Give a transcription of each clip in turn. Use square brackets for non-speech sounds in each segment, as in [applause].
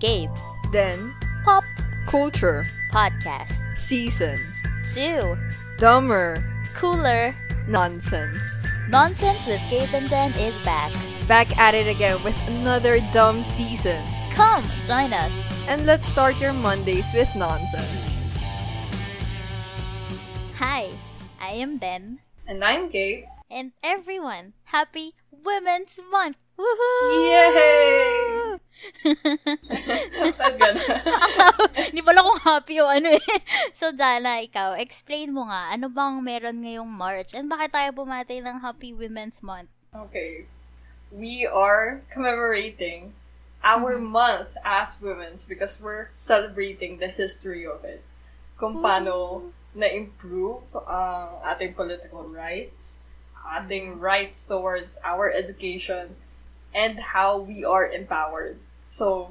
Gabe. Then, Pop culture, Podcast. season, 2. dumber, Cooler. nonsense. Nonsense with Gabe and Den is back. Back at it again with another dumb season. Come, join us. And let's start your Mondays with nonsense. Hi, I am Den. And I'm Gabe. And everyone, happy Women's Month! Woohoo! Yay! [laughs] Ganun? [laughs] Hindi pala kung happy o ano eh. [laughs] So, Jana, ikaw, explain mo nga, ano bang meron ngayong March? And bakit tayo bumati ng Happy Women's Month? Okay. We are commemorating our month as women's because we're celebrating the history of it. Kung paano na-improve ang ating political rights, ating rights towards our education, and how we are empowered. So,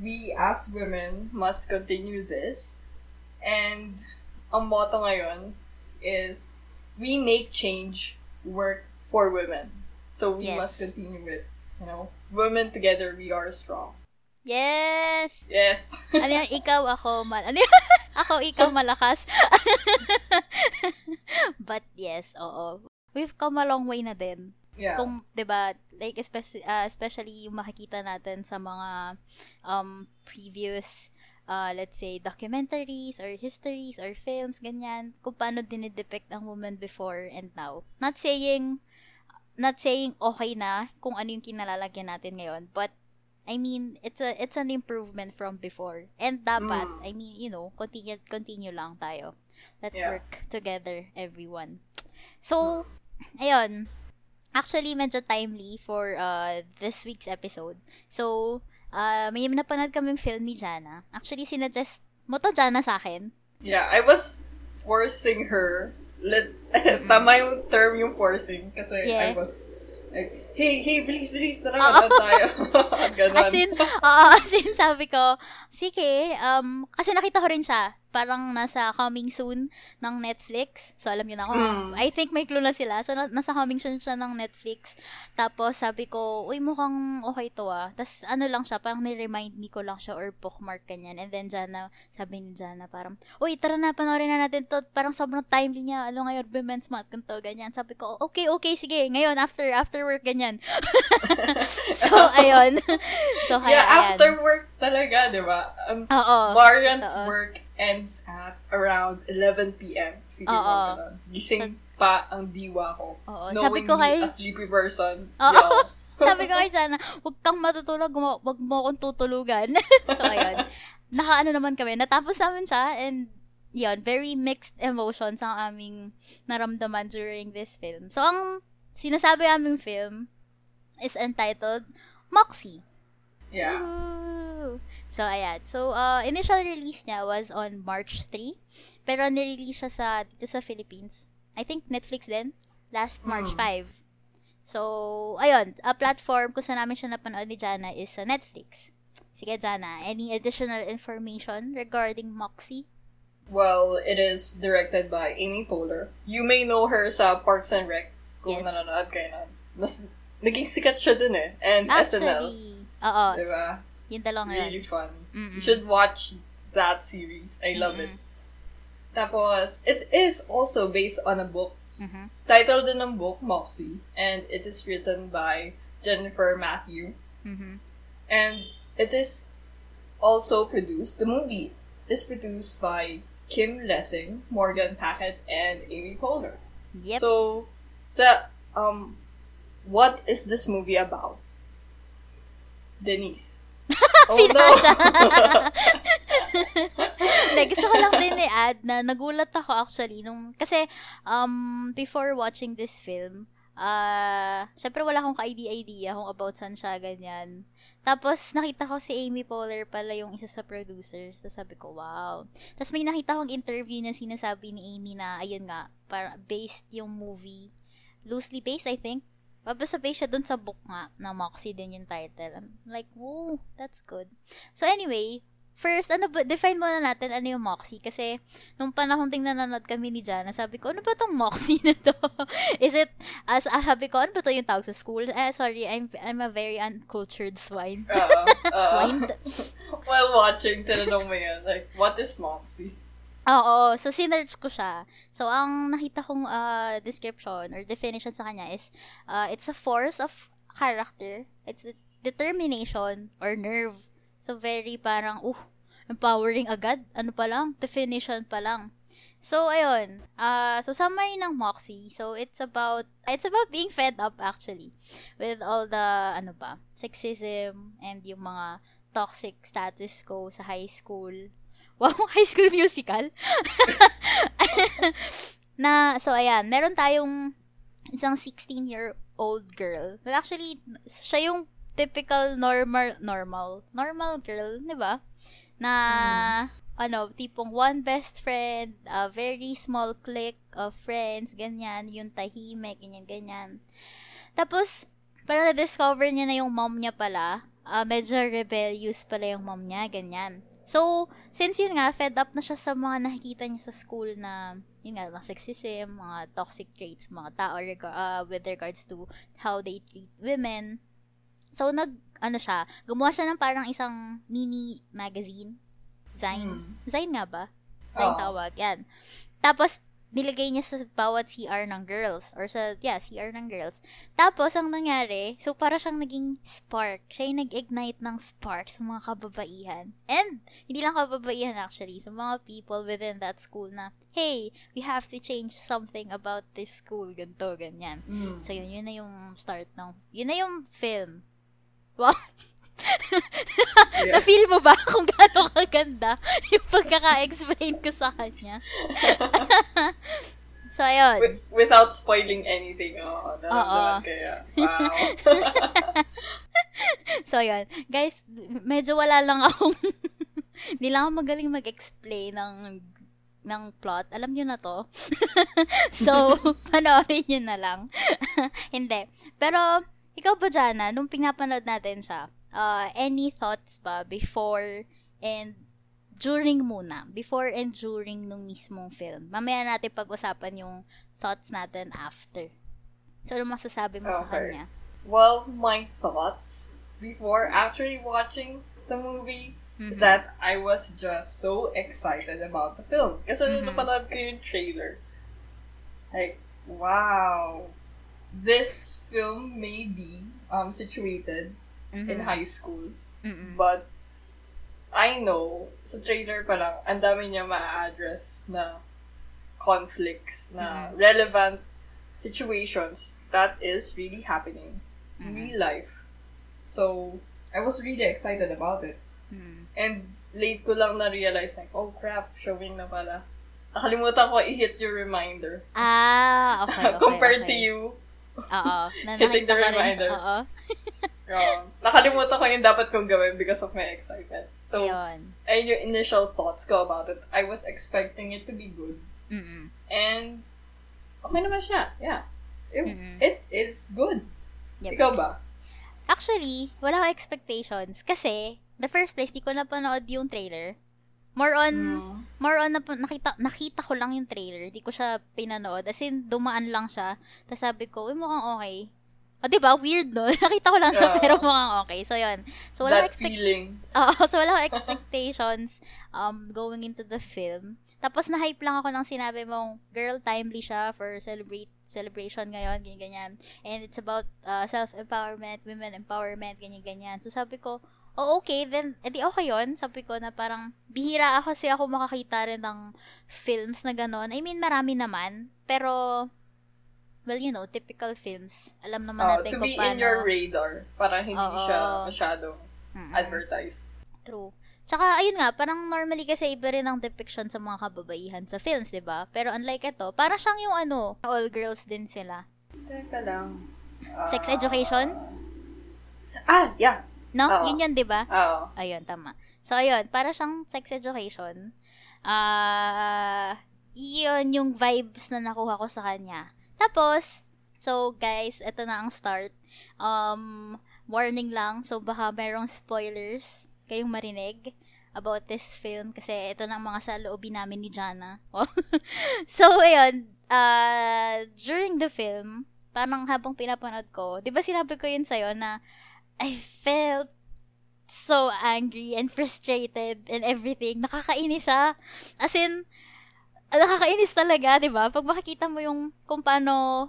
we as women must continue this. And ang motto ngayon is, we make change work for women. So we Yes. must continue it. You know, women together, we are strong. Yes! Yes. [laughs] Ano yan? Ikaw, ako, mal... Ano yan? [laughs] ako, ikaw, malakas. [laughs] But yes, oo. We've come a long way na din. Yeah. Kung, 'di ba, like especially, especially yung makikita natin sa mga um previous uh, let's say documentaries or histories or films ganyan, kung paano dinidepict ang woman before and now. Not saying not saying okay na kung ano yung kinalalagyan natin ngayon, but I mean, it's a it's an improvement from before. And dapat, Mm. I mean, you know, continue continue lang tayo. Let's Yeah. work together, everyone. So, ayun. Actually, medyo timely for uh, this week's episode. So, uh, may napanood kaming film ni Jana. Actually, sinuggest mo to, Jana, sa akin. yeah, I was forcing her. Let, [laughs] tama yung term yung forcing. Kasi Yeah. I was like, hey, hey, please, please, tara, manood tayo. Ganon. [laughs] As in, oo, [laughs] as in, sabi ko, sige, um, kasi nakita ko rin siya. Parang nasa coming soon ng Netflix. So, alam niyo na kung, Mm. I think may clue na sila. So, na- nasa coming soon siya ng Netflix. Tapos, sabi ko, uy, mukhang okay to ah. Tapos, ano lang siya, parang ni-remind me ko lang siya or bookmark kanyan. And then, Jana, sabi ni Jana, parang, uy, tara na, panoorin na natin to. Parang sobrang timely niya. Ano ngayon, Women's Month, ganito, ganyan. Sabi ko, okay, okay, sige. Ngayon, after, after work, ganyan. [laughs] so, ayun. [laughs] so, kaya, yeah, ayan. after work talaga, di ba? Um, Oo. Marian's work ends at around 11 p.m. Sige Oo. ganun. Gising pa ang diwa ko. Oo. Knowing Sabi ko me, kay- a sleepy person, Oo. yo. [laughs] Sabi ko kay Jana, huwag kang matutulog, huwag mo akong tutulugan. [laughs] so, ayun. Nakaano naman kami. Natapos namin siya and yun, very mixed emotions ang aming naramdaman during this film. So, ang sinasabi aming film is entitled Moxie. Yeah. Woohoo! So, ayan. So, uh, initial release niya was on March 3. Pero nirelease siya sa, dito sa Philippines. I think Netflix din. Last March Mm. 5. So, ayun. A platform kung saan namin siya napanood ni Jana is sa Netflix. Sige, Jana. Any additional information regarding Moxie? Well, it is directed by Amy Poehler. You may know her sa Parks and Rec kung Yes. nanonood kayo na. Mas, naging sikat siya dun eh. And SNL. Actually, oo. Diba? Yung dalawang yun. Really fun. Mm-mm. You should watch that series. I love it. Mm-mm. Tapos, it is also based on a book. Mhm. Title din ng book, Moxie. And it is written by Jennifer Matthew. Mhm. And it is also produced, the movie is produced by Kim Lessing, Morgan Packett, and Amy Poehler. Yep. So, sa, um, what is this movie about? Denise. Oh Pinasa. [laughs] Hindi, gusto ko lang din i-add na nagulat ako actually nung, kasi, um, before watching this film, ah, syempre wala akong ka-idea-idea kung about saan siya, ganyan. Tapos, nakita ko si Amy Poehler pala yung isa sa producer. So, sabi ko, wow. Tapos, may nakita akong interview na sinasabi ni Amy na, ayun nga, para based yung movie. Loosely based, I think. Based siya dun sa book nga, na Moxie din yung title. I'm like, woo, that's good. So, anyway, first, ano ba, define muna natin ano yung Moxie. Kasi, nung panahon ting nanonood kami ni Jana, sabi ko, ano ba tong Moxie na to? [laughs] Is it, as uh, sabi ko, ano ba to yung tawag sa school? Eh, sorry, I'm, I'm a very uncultured swine. Oo. oo. swine? While watching, tinanong mo yan, like, what is Moxie? Oo. So, sinerch ko siya. So, ang nakita kong uh, description or definition sa kanya is, uh, it's a force of character. It's a determination or nerve. So, very parang, uh, empowering agad. Ano pa lang? Definition pa lang. So, ayun. Uh, so, summary ng Moxie. So, it's about, it's about being fed up actually. With all the, ano ba, sexism and yung mga toxic status quo sa high school. Wow, [laughs] high school musical. [laughs] na, so, ayan. Meron tayong isang 16-year-old girl. Well, actually, siya yung typical normal, normal, normal girl, di ba? Na, mm. ano, tipong one best friend, a very small clique of friends, ganyan, yung tahimik, ganyan, ganyan. Tapos, para na-discover niya na yung mom niya pala, uh, medyo rebellious pala yung mom niya, ganyan. So, since yun nga, fed up na siya sa mga nakikita niya sa school na, yun nga, mga sexism, mga toxic traits, mga tao reg- uh, with regards to how they treat women, So, nag, ano siya, gumawa siya ng parang isang mini magazine. Zine. Hmm. Zine nga ba? Zine oh. tawag. Yan. Tapos, nilagay niya sa bawat CR ng girls. Or sa, yeah, CR ng girls. Tapos, ang nangyari, so para siyang naging spark. Siya yung nag-ignite ng spark sa mga kababaihan. And, hindi lang kababaihan actually, sa mga people within that school na, hey, we have to change something about this school, ganto, ganyan. Mm. So, yun, yun na yung start ng, yun na yung film. [laughs] Wow. Yeah. Na-feel mo ba kung gaano kaganda yung pagkaka-explain ko sa kanya? [laughs] so, ayun. With, without spoiling anything. Oo, oh, kaya. [laughs] Wow. so, ayun. Guys, medyo wala lang akong [laughs] hindi lang ako magaling mag-explain ng ng plot. Alam nyo na to. so, panoorin nyo na lang. hindi. Pero, ikaw ba, Jana, nung pinapanood natin siya, uh, any thoughts ba before and during muna? Before and during nung mismong film. Mamaya natin pag-usapan yung thoughts natin after. So, ano masasabi mo okay. sa kanya? Well, my thoughts before actually watching the movie mm-hmm. is that I was just so excited about the film. Kasi mm-hmm. napanood ko yung trailer, like, wow, this film may be um, situated mm-hmm. in high school. Mm-mm. But, I know, sa trailer pa lang, ang dami niya ma-address na conflicts, na mm-hmm. relevant situations that is really happening in mm-hmm. real life. So, I was really excited about it. Mm-hmm. And late ko lang na-realize, like, oh crap, showing na pala. Nakalimutan ko i-hit your reminder. Ah, okay, [laughs] okay Compared okay. to you, Oo. Na Hitting the reminder. Oo. [laughs] um, nakalimutan ko yung dapat kong gawin because of my excitement. So, Ayun. ayun yung initial thoughts ko about it. I was expecting it to be good. Mm-mm. And, okay naman siya. Yeah. It, it is good. Yep. Ikaw ba? Actually, wala akong expectations. Kasi, the first place, di ko napanood yung trailer. More on, mm. more on, na, nakita, nakita ko lang yung trailer. Di ko siya pinanood. As in, dumaan lang siya. Tapos sabi ko, uy, mukhang okay. O, oh, diba? Weird, no? [laughs] Nakita ko lang siya, yeah. pero mukhang okay. So, yun. So, wala That expect- feeling. Oo, so wala [laughs] expectations um, going into the film. Tapos, na-hype lang ako nang sinabi mong, girl, timely siya for celebrate celebration ngayon, ganyan-ganyan. And it's about uh, self-empowerment, women empowerment, ganyan-ganyan. So, sabi ko, oh, okay, then, edi okay yun. Sabi ko na parang, bihira ako kasi ako makakita rin ng films na gano'n. I mean, marami naman. Pero, well, you know, typical films. Alam naman uh, natin kung paano. To be in your radar. Para hindi Oo. siya masyadong mm-hmm. advertised. True. Tsaka, ayun nga, parang normally kasi iba rin ang depiction sa mga kababaihan sa films, di ba? Pero unlike ito, para siyang yung ano, all girls din sila. Teka lang. Uh, Sex education? Ah, yeah. No? Oo. Yun yun, di ba? Oo. Ayun, tama. So, ayun, para siyang sex education. Ah, uh, yun yung vibes na nakuha ko sa kanya. Tapos, so guys, ito na ang start. Um, warning lang, so baka merong spoilers kayong marinig. about this film kasi ito na ang mga sa loobin namin ni Jana. [laughs] so, ayun, uh, during the film, parang habang pinapanood ko, di ba sinabi ko yun sa'yo na I felt so angry and frustrated and everything. Nakakainis siya. As in, nakakainis talaga, di ba? Pag makikita mo yung kung paano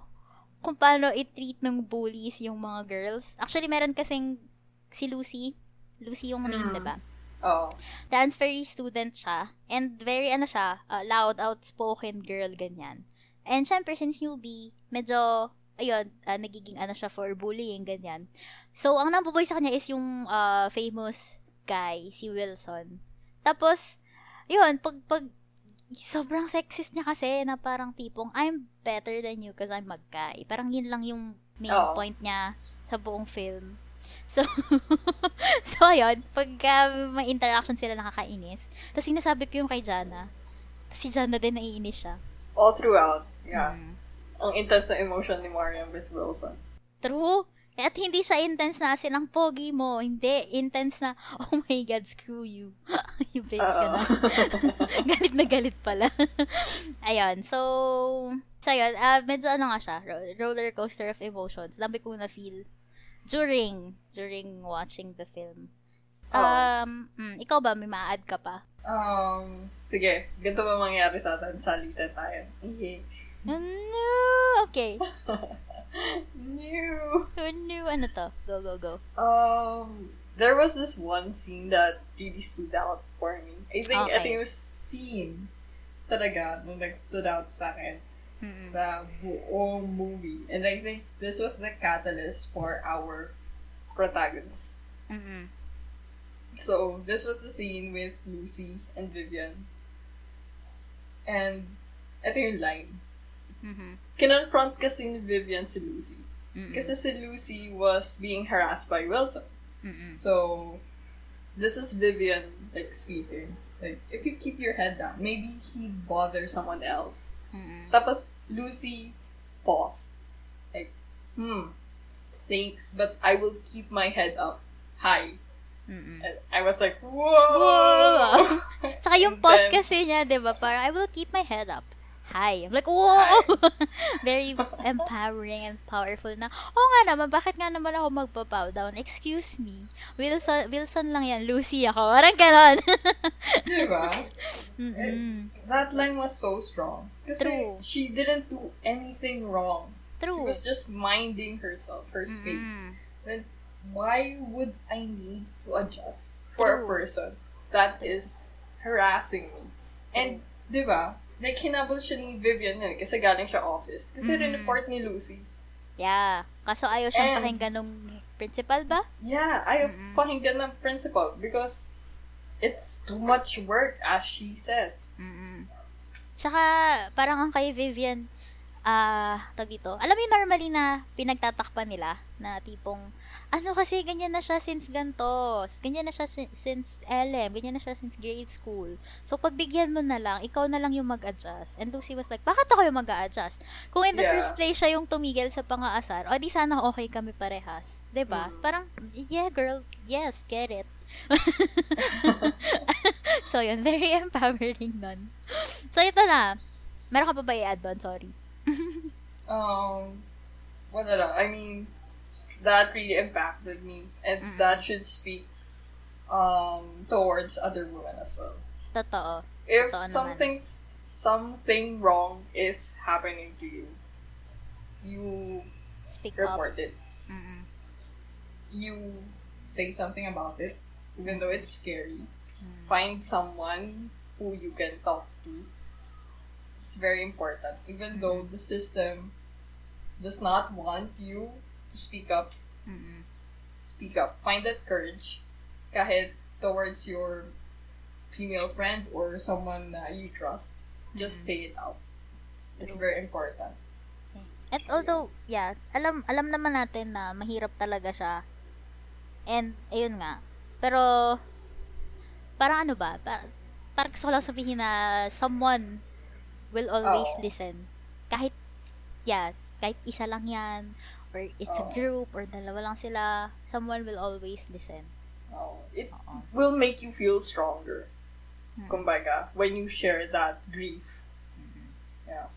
kung paano i-treat ng bullies yung mga girls. Actually, meron kasing si Lucy. Lucy yung name, mm. di ba? Oo. Transferee student siya. And very, ano siya, uh, loud, outspoken girl, ganyan. And syempre, since newbie, medyo, ayun, uh, nagiging ano siya for bullying, ganyan. So, ang nabuboy sa kanya is yung uh, famous guy, si Wilson. Tapos, yun, pag, pag sobrang sexist niya kasi na parang tipong, I'm better than you because I'm a guy. Parang yun lang yung main Oo. point niya sa buong film. So, [laughs] so ayun, pagka may interaction sila nakakainis, tapos sinasabi ko yung kay Jana, si Jana din naiinis siya. All throughout, yeah. Hmm. Ang intense na emotion ni Mariam with Wilson. True. At hindi siya intense na silang pogi mo. Hindi. Intense na, [laughs] oh my God, screw you. [laughs] you bitch ka na. [laughs] galit na galit pala. Ayun. So, so yun. Uh, medyo ano nga siya. Roller coaster of emotions. Dami ko na-feel during, during watching the film. Um, mm, ikaw ba, may ma-add ka pa? Um, sige. Ganito ba mangyari sa atin? Salitan tayo. Yeah. [laughs] No, okay. new. So new ano to? Go, go, go. Um, there was this one scene that really stood out for me. I think, okay. I think it was scene talaga na nag-stood out sa akin mm-hmm. sa buong movie. And I think this was the catalyst for our protagonist. Mm-hmm. So, this was the scene with Lucy and Vivian. And, ito yung line. Mm-hmm. Kinonfront kasi ni Vivian si Lucy. Mm-mm. Kasi si Lucy was being harassed by Wilson. Mm-mm. So, this is Vivian, like, speaking. Like, if you keep your head down, maybe he'd bother someone else. Mm-mm. Tapos, Lucy paused. Like, hmm, thanks, but I will keep my head up high. Mm-mm. And I was like, whoa! whoa! [laughs] Tsaka yung pause kasi niya, di ba? Parang, I will keep my head up hi. I'm like, whoa! [laughs] Very empowering and powerful na, oh nga naman, bakit nga naman ako magpa-bow down? Excuse me. Wilson, Wilson lang yan. Lucy ako. Parang ganon. [laughs] diba? Mm-mm. Eh, that line was so strong. Kasi True. she didn't do anything wrong. True. She was just minding herself, her space. Mm-mm. Then, why would I need to adjust for True. a person that is harassing me? And, di ba, like, hinabol siya ni Vivian yun kasi galing siya office. Kasi mm-hmm. rin-report ni Lucy. Yeah. Kaso ayaw siyang And, pakinggan ng principal ba? Yeah, ayaw mm-hmm. pakinggan ng principal because it's too much work as she says. Mm-hmm. Tsaka, parang ang kay Vivian, ah, uh, tag dito, alam mo yung normally na pinagtatakpan nila, na tipong, ano kasi, ganyan na siya since ganto. Ganyan na siya si- since LM. Ganyan na siya since grade school. So, pagbigyan mo na lang, ikaw na lang yung mag-adjust. And Lucy was like, bakit ako yung mag-adjust? Kung in the yeah. first place siya yung tumigil sa pang-aasar, o di sana okay kami parehas. ba diba? Mm. Parang, yeah, girl, yes, get it. [laughs] so, yun, very [laughs] empowering nun. So, ito na. Meron ka pa ba i-add doon? Sorry. um, wala lang. I mean, that really impacted me and mm-hmm. that should speak um towards other women as well. Totoo. If Totoo something's naman. something wrong is happening to you, you speak report up. it. Mm-mm. You say something about it, even though it's scary. Mm. Find someone who you can talk to. It's very important, even mm-hmm. though the system does not want you to speak up. Mm-mm. Speak up. Find that courage kahit towards your female friend or someone that you trust. Just mm-hmm. say it out. It's very important. At although, yeah, alam alam naman natin na mahirap talaga siya. And, ayun nga. Pero, para ano ba? Para, parang gusto ko lang sabihin na someone will always oh. listen. Kahit, yeah, kahit isa lang yan, or it's a group, or dalawa lang sila, someone will always listen. Oh, it Oo. will make you feel stronger. Hmm. Kumbaga, when you share that grief. Mm-hmm. Yeah.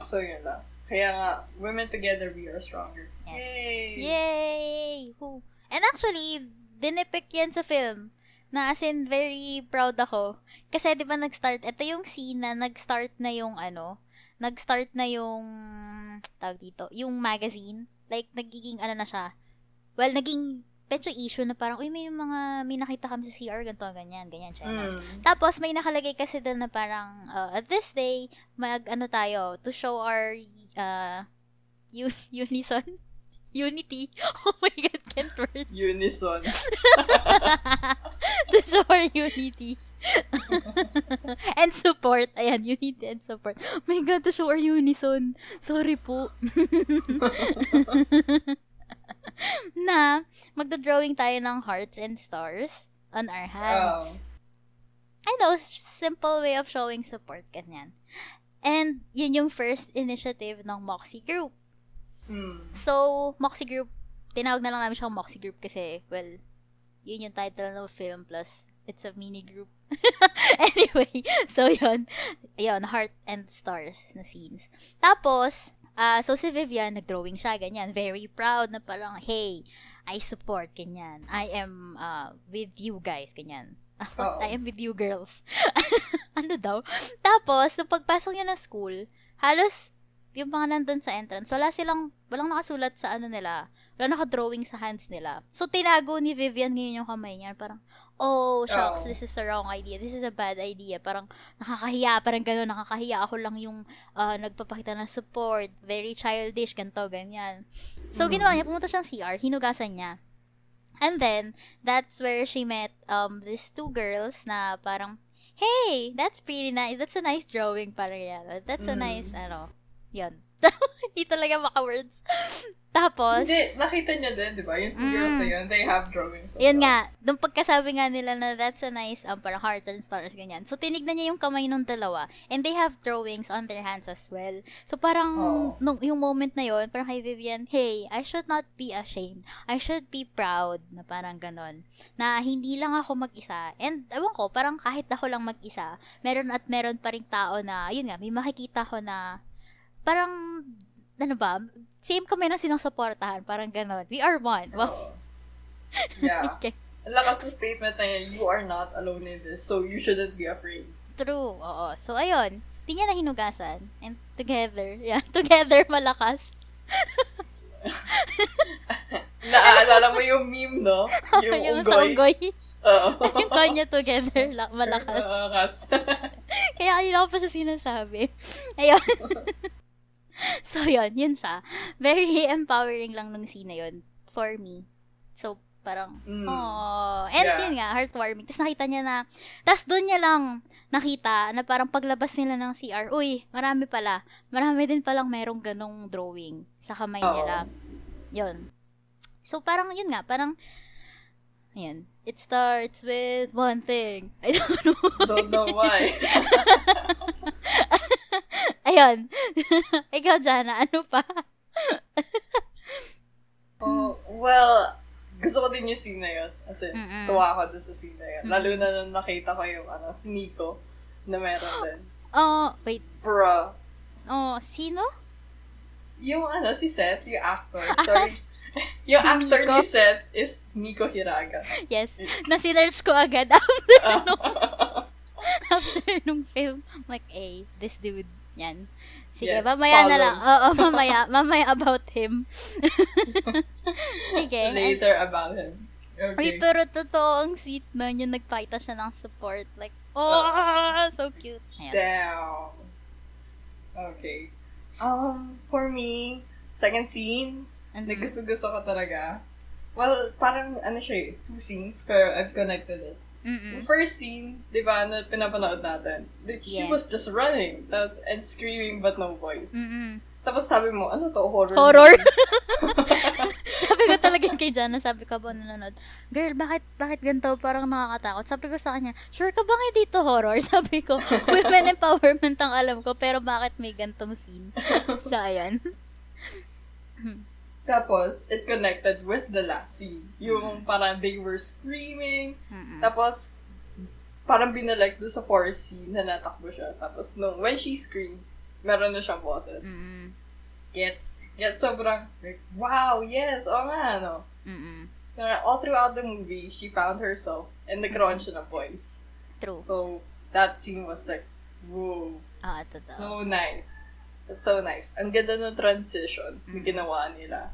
So, yun lang. Kaya nga, women together, we are stronger. Yes. Yay! Yay! Who? And actually, dinipick yan sa film. Na as in, very proud ako. Kasi di ba nag-start, ito yung scene na nag-start na yung ano, nag-start na yung, tawag dito, yung magazine. Like, nagiging ano na siya. Well, naging, medyo issue na parang, uy, may mga, may nakita kami sa CR, ganito, ganyan, ganyan, siya. Mm. Tapos, may nakalagay kasi doon na parang, uh, at this day, mag, ano tayo, to show our, uh, un- [laughs] unison, unity. [laughs] Oh my God, can't words. Unison. [laughs] to show our unity. [laughs] and support. Ayan, unity and support. Oh my God, to show our unison. Sorry po. [laughs] na, magda-drawing tayo ng hearts and stars on our hands. Oh. I know, simple way of showing support, ganyan. And, yun yung first initiative ng Moxie Group. Mm. So, Moxie Group, tinawag na lang namin siyang Moxie Group kasi, well, yun yung title ng film plus it's a mini group. [laughs] anyway, so yun. Yun, Heart and Stars na scenes. Tapos, ah so si Vivian, nag-drawing siya, ganyan. Very proud na parang, hey, I support, ganyan. I am uh, with you guys, ganyan. [laughs] I am with you girls. [laughs] ano daw? Tapos, nung pagpasok niya ng school, halos yung mga nandun sa entrance, wala silang, walang nakasulat sa ano nila, wala naka-drawing sa hands nila. So, tinago ni Vivian ngayon yung kamay niya. Parang, oh, shucks, Oo. this is the wrong idea. This is a bad idea. Parang, nakakahiya. Parang gano'n, nakakahiya. Ako lang yung ah, nagpapakita ng support. Very childish, ganto ganyan. So, Mm. ginawa niya, pumunta siyang CR, hinugasan niya. And then, that's where she met um these two girls na parang, hey, that's pretty nice. That's a nice drawing, parang yan. That's a Mm. nice, ano, yun. [laughs] Hindi talaga maka-words. Tapos, Hindi, nakita niya din, di ba? Yung two Mm. girls na yun, they have drawings as yun nga, nung pagkasabi nga nila na that's a nice, um, parang heart and stars, ganyan. So, tinignan niya yung kamay nung dalawa. And they have drawings on their hands as well. So, parang, Oo. nung, yung moment na yun, parang kay Vivian, hey, I should not be ashamed. I should be proud, na parang ganon. Na hindi lang ako mag-isa. And, ewan ko, parang kahit ako lang mag-isa, meron at meron pa rin tao na, yun nga, may makikita ko na, parang, ano ba, same kami na sinusuportahan, parang ganon. We are one. Wow. Oo. [laughs] Yeah. [laughs] Okay. Ang lakas ng statement na yan, you are not alone in this, so you shouldn't be afraid. True, oo. So, ayun. Di niya na hinugasan. And together, [laughs] yeah, together malakas. Naaalala mo yung meme, no? Yung, yung sa unggoy. unggoy. Oo. yung kanya together, la- malakas. Malakas. Kaya kanina ko pa siya sinasabi. Ayun. [laughs] so, yun. Yun siya. Very [laughs] empowering lang nung scene na yun. For me. So, parang, Mm. oh. And Yeah. yun nga, heartwarming. Tapos nakita niya na, tapos doon niya lang nakita na parang paglabas nila ng CR, uy, marami pala. Marami din palang merong ganong drawing sa kamay Oo. nila. Yun. So, parang yun nga, parang, ayun, it starts with one thing. I don't know. Don't know why. [laughs] Ayun. [laughs] Ikaw, Jana, ano pa? [laughs] Oh, well, gusto ko din yung scene na yun. As in, Mm-mm. tuwa ako dun sa scene na yun. Mm. Lalo na nung nakita ko yung ano, si Nico na meron [gasps] din. Oh, wait. Bruh. Oh, sino? Yung ano, si Seth, yung actor. [laughs] Sorry. yung Si actor Nico? ni Seth is Nico Hiraga. Yes. Na-sinerch ko agad after, Ah. after nung film. I'm like, eh, this dude. Yan. Sige, Yes, mamaya na follow. lang. Oo, [laughs] mamaya. Mamaya about him. [laughs] Sige. and- Later about him. Okay. pero totoo ang sweet man yung nagpakita siya ng support. Like, oh, so cute. Ayan. Damn. Okay. Um, for me, second scene, Mhm. na gusto-gusto ko talaga. Well, parang ano siya eh, two scenes, pero I've connected it. Mm-mm. First scene, di ba, na pinapanood natin, like, she Yes. was just running, tapos, and screaming but no voice. Mm-mm. Tapos sabi mo, ano to, horror? Horror. [laughs] sabi ko talaga kay Jana, sabi ko ba nanonood, girl, bakit, bakit ganito parang nakakatakot? Sabi ko sa kanya, sure ka bang hindi to horror? [laughs] Sabi ko, women [laughs] empowerment ang alam ko, pero bakit may gantong scene? So, ayan. Tapos, it connected with the last scene. Yung parang they were screaming. Mm-mm. Tapos, parang binalik doon sa forest scene na natakbo siya. Tapos, nung, when she screamed, meron na siyang boses. Mm-mm. Gets, gets sobrang, like, wow, yes, oo nga, no. Parang all throughout the movie, she found herself and nagkaroon siya ng voice. True. So, that scene was like, whoa. Ah, so nice. It's so nice. Ang ganda ng transition na Mm. ginawa nila.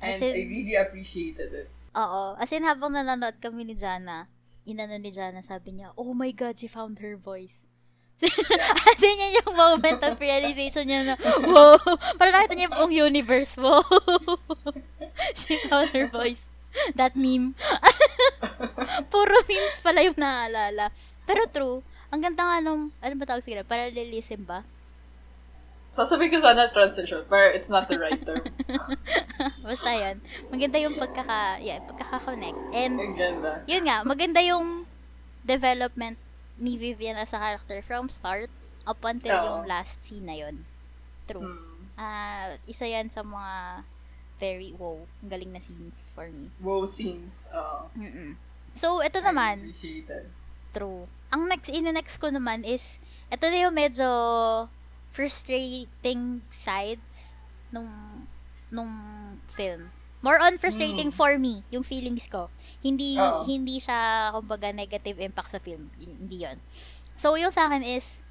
And in- I really appreciated it. Oo. As in, habang nanonood kami ni Jana, inano ni Jana, sabi niya, oh my God, she found her voice. [laughs] As in, yan yung moment of realization niya na, wow, [laughs] parang nakita niya yung buong universe, wow. [laughs] she found her voice. That meme. Puro memes pala yung naaalala. Pero true, ang ganda nga nung, ano ba tawag siguro, parallelism ba? Sasabihin ko sana transition, but it's not the right term. [laughs] Basta yan. Maganda yung pagkaka, yeah, pagkaka-connect. And, Ang ganda. yun nga, maganda yung development ni Vivian as a character from start up until Oo. yung last scene na yun. True. Hmm. Ah, isa yan sa mga very, wow, ang galing na scenes for me. Wow scenes. Uh, Mm-mm. So, ito I naman, appreciated. true. Ang next, in-next ko naman is, ito na yung medyo frustrating sides nung nung film. More on frustrating Mm. for me, yung feelings ko. Hindi Oo. hindi siya kumbaga negative impact sa film. Hindi 'yon. So yung sa akin is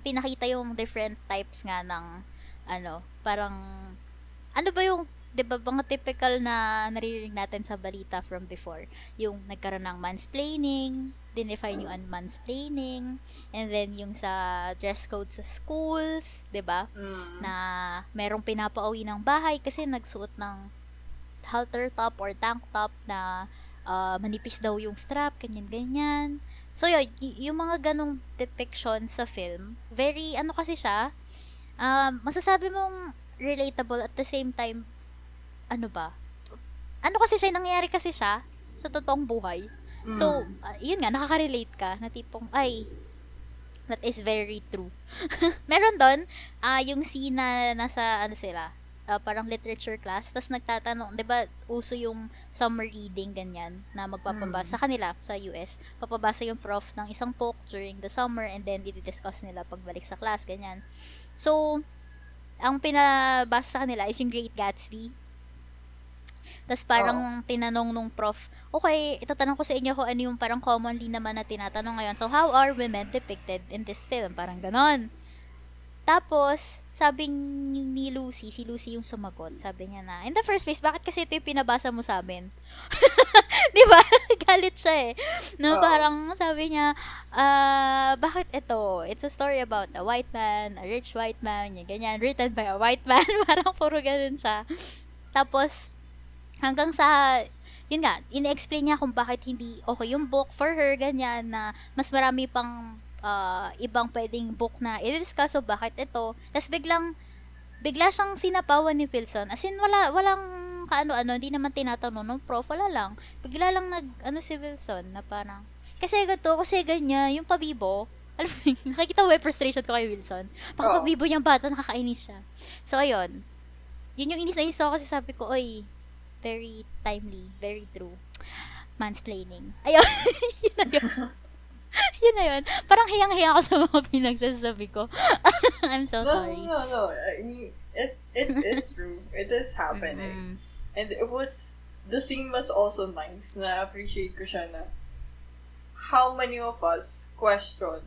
pinakita yung different types nga ng ano, parang ano ba yung 'di ba mga typical na naririnig natin sa balita from before, yung nagkaroon ng mansplaining, dinefine yung mansplaining, and then yung sa dress code sa schools, 'di ba? Mm. na merong pinapauwi ng bahay kasi nagsuot ng halter top or tank top na ah, manipis daw yung strap, ganyan-ganyan. So, yun, y- yung mga ganong depiction sa film, very, ano kasi siya, um, masasabi mong relatable at the same time, ano ba? Ano kasi siya, nangyayari kasi siya sa totoong buhay. So, Mm. ah, yun nga, nakaka-relate ka na tipong, ay, that is very true. [laughs] Meron doon, ah yung scene na nasa, ano sila, ah, parang literature class, tapos nagtatanong, di ba, uso yung summer reading, ganyan, na magpapabasa sa kanila, sa US, papabasa yung prof ng isang book during the summer, and then i-discuss nila pagbalik sa class, ganyan. So, ang pinabasa sa kanila is yung Great Gatsby. Tapos parang tinanong nung prof, okay, itatanong ko sa inyo kung ano yung parang commonly naman na tinatanong ngayon. So, how are women depicted in this film? Parang ganon. Tapos, sabi ni Lucy, si Lucy yung sumagot, sabi niya na, in the first place, bakit kasi ito yung pinabasa mo sa amin? [laughs] Di ba? [laughs] Galit siya eh. No, Oo. parang sabi niya, ah, bakit ito? It's a story about a white man, a rich white man, yung ganyan, written by a white man. [laughs] parang puro ganun siya. Tapos, hanggang sa yun nga, ina-explain niya kung bakit hindi okay yung book for her, ganyan, na mas marami pang ah, ibang pwedeng book na i-discuss so bakit ito. Tapos biglang, bigla siyang sinapawan ni Wilson. As in, wala, walang kaano-ano, hindi naman tinatanong ng prof, wala lang. Bigla lang nag, ano si Wilson, na parang, kasi ganito, kasi ganyan, yung pabibo, alam mo, [laughs] nakikita mo yung frustration ko kay Wilson. Baka Oo. pabibo niyang bata, nakakainis siya. So, ayun. Yun yung inis na inis ako kasi sabi ko, oy, very timely, very true. Mansplaining. [laughs] Ayun. yun na yun. [laughs] yun na yun. Parang hiyang-hiya ako sa mga [laughs] pinagsasabi ko. I'm so no, sorry. no, no. no. I mean, it it is true. It is happening. Mm-mm. And it was, the scene was also nice. Na-appreciate ko siya na how many of us question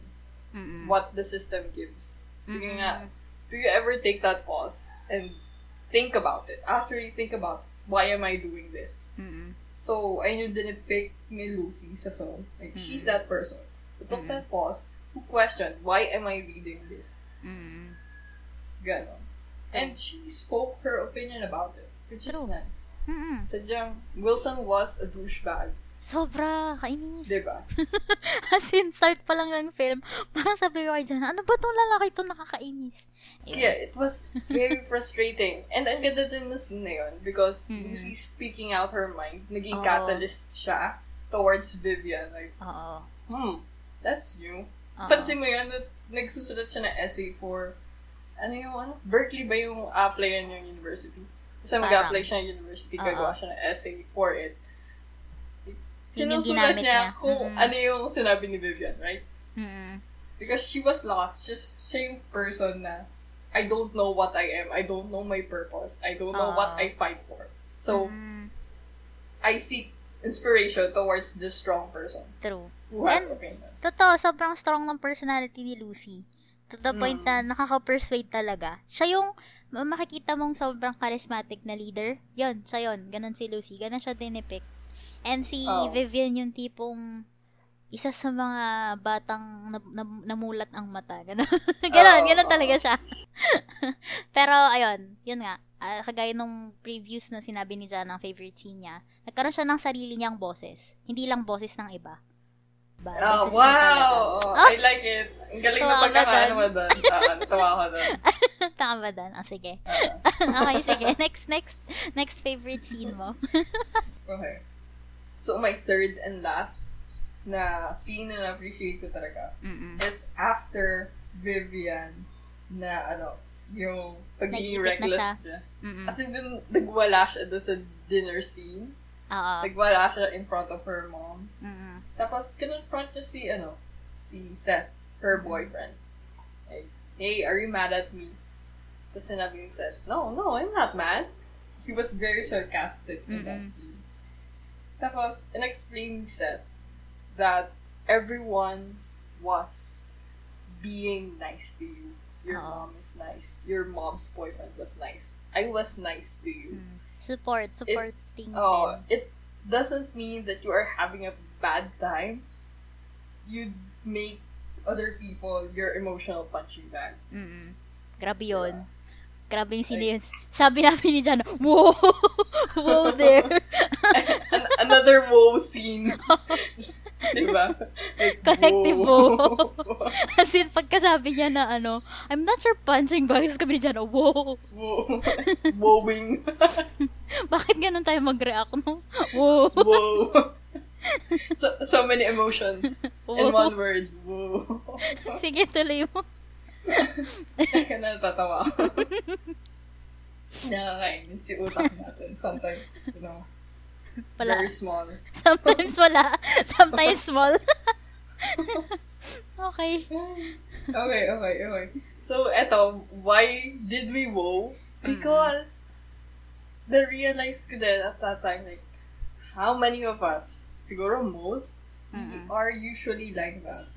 Mm-mm. what the system gives. Sige Mm-mm. nga, do you ever take that pause and think about it? After you think about, why am I doing this? Mm-mm. So, ayun yung dinipick ni Lucy sa film. Like, she's that person who took that pause, who questioned, why am I reading this? Mm-mm. Ganon. And she spoke her opinion about it, which is True. nice. Mm-mm. Sadyang, Wilson was a douchebag. Sobra, kainis. Diba? [laughs] As in, start pa lang ng film, parang sabi ko kay Jan, ano ba tong lalaki to nakakainis? Ayun. Yeah, it was very frustrating. And ang ganda din na scene na yun because Mm. Lucy speaking out her mind, naging Oo. catalyst siya towards Vivian. Like, Oo. hmm, that's new. Oo. Pansin mo yun, na nagsusulat siya ng essay for, ano yung ano? Berkeley ba yung applyan yung university? Kasi mag-apply siya ng university, gagawa siya ng essay for it. Yun Sinusulat niya niya. kung Mm-mm. ano yung sinabi ni Vivian, right? Mm-mm. Because she was lost. Just, siya yung person na, I don't know what I am. I don't know my purpose. I don't know what Oo. I fight for. So, Mm, I seek inspiration towards this strong person true. who has And- opinions. Totoo, sobrang strong ng personality ni Lucy. To the point Mm. na nakaka-persuade talaga. Siya yung ma- makikita mong sobrang charismatic na leader. Yon, siya yon. Ganon si Lucy. Ganon siya dinipik. And si Oo. Vivian yung tipong isa sa mga batang na, na- namulat ang mata. [laughs] Ganon. ganon, Oo, ganon oo. talaga siya. [laughs] Pero, ayun, yun nga. ah, kagaya nung previews na sinabi ni Jan ng favorite scene niya, nagkaroon siya ng sarili niyang boses. Hindi lang boses ng iba. Ba, Oh, wow! Oh, I like it. Ang galing Tuwa na ka pagkakaano doon. mo doon. Natawa ko doon. Tama ba dan? Ah, sige. Ah, [laughs] okay, sige. Next, next, next favorite scene mo. okay. So, my third and last na scene na na-appreciate ko talaga Mm-mm. is after Vivian na ano, yung pagiging na reckless siya. niya. Mm-mm. As in, dun, nagwala siya doon sa dinner scene. Oo. Nagwala siya in front of her mom. Mm-mm. Tapos, kinonfront niya si, ano, si Seth, her boyfriend. Like, hey, are you mad at me? Tapos sinabi ni Seth, no, no, I'm not mad. He was very sarcastic in that Mm-mm. scene. Tapos, in-explain ni Seth that everyone was being nice to you. Your Oo. mom is nice. Your mom's boyfriend was nice. I was nice to you. Mm. Support, supporting Oh, them. it doesn't mean that you are having a bad time. You make other people your emotional punching bag. Mm-mm. Grabe yun. Diba? Grabe yung scene Like- Sabi namin ni Jan, wow! wow there! [laughs] another woe scene. [laughs] diba? Like, Collective woe. [laughs] As in, pagkasabi niya na ano, I'm not sure punching bag. Tapos kami ni Jan, wow! Woe. Woeing. [laughs] Bakit ganun tayo mag-react, no? Wow! Whoa. so, so many emotions in Whoa. one word. Whoa. Sige, tuloy mo. Kaya natatawa ako. Nakakainis si utak natin. Sometimes, you know, Wala. very small. [laughs] Sometimes wala. Sometimes small. [laughs] okay. Okay, okay, okay. So, eto, why did we woe? Mm. Because, the realize ko din at that time, like, how many of us, siguro most, we Mm-mm. are usually like that.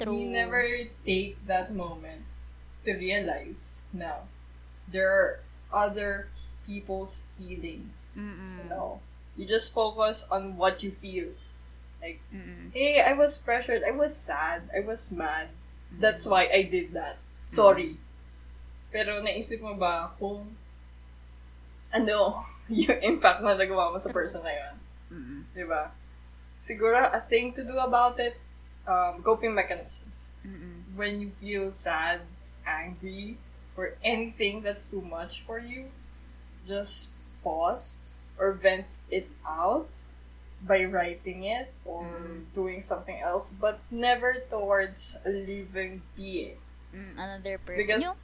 True. We never take that moment to realize now there are other people's feelings. Mm-mm. You know, you just focus on what you feel. Like, Mm-mm. hey, I was pressured, I was sad, I was mad. That's why I did that. Sorry. Pero naisip mo ba kung ano [laughs] yung impact na nagawa mo sa person na yun? Mm-mm. Di ba? Siguro, a thing to do about it, um, coping mechanisms. Mm-mm. When you feel sad, angry, or anything that's too much for you, just pause or vent it out by writing it or Mm. doing something else, but never towards a living being. Mm, another person. Because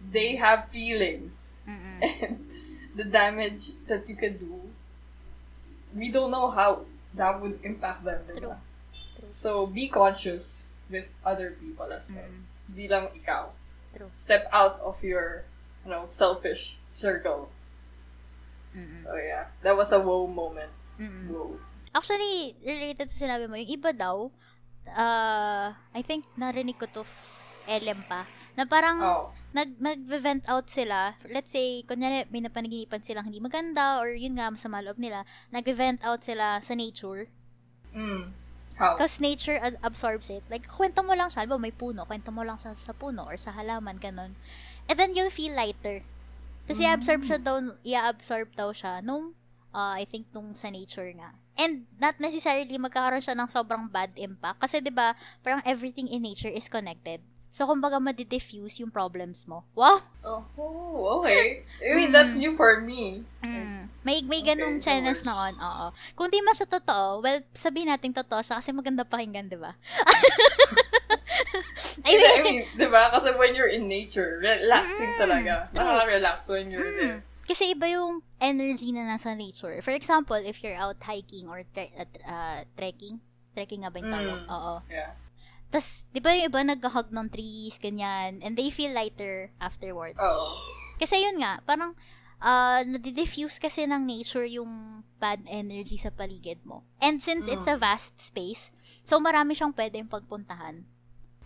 they have feelings. Mm-mm. [laughs] And the damage that you can do, we don't know how that would impact them, ba? True. So, be conscious with other people as well. Mm. Di lang ikaw. True. Step out of your, you know, selfish circle. Mm-mm. So, yeah. That was a wow moment. Mm-mm. Wow. Actually, related sa sinabi mo, yung iba daw, uh, I think narinig ko to f- LM pa, na parang Oh. nag, nag-vent out sila. Let's say, kunyari, may napanaginipan silang hindi maganda or yun nga, masama loob nila. Nag-vent out sila sa nature. Mm. How? Because nature ad- absorbs it. Like, kwento mo lang siya, Halimbawa, may puno, kwento mo lang sa, sa puno or sa halaman, ganun. And then, you'll feel lighter. Kasi Mm. i-absorb siya daw, i-absorb daw siya nung, uh, I think, nung sa nature nga. And not necessarily magkakaroon siya ng sobrang bad impact. Kasi, di ba parang everything in nature is connected. So, kumbaga, madi-diffuse yung problems mo. Wow! Oh, okay. I mean, that's new for me. Mm. May, may Okay, ganung that channels works. noon, oo. Kung di man siya totoo, well, sabihin natin totoo siya kasi maganda pakinggan, di ba? [laughs] I I mean, mean, di ba? Kasi when you're in nature, relaxing Mm, talaga. Nakaka-relax when you're Mm. there. kasi iba yung energy na nasa nature. For example, if you're out hiking or tre- uh, uh, trekking, trekking nga ba yung tawag? Mm. Oo. Yeah. Tapos, di ba yung iba nag-hug ng trees, ganyan, and they feel lighter afterwards. Oh. Kasi yun nga, parang, uh, nadi-diffuse kasi ng nature yung bad energy sa paligid mo. And since it's a vast space, so marami siyang pwedeng pagpuntahan.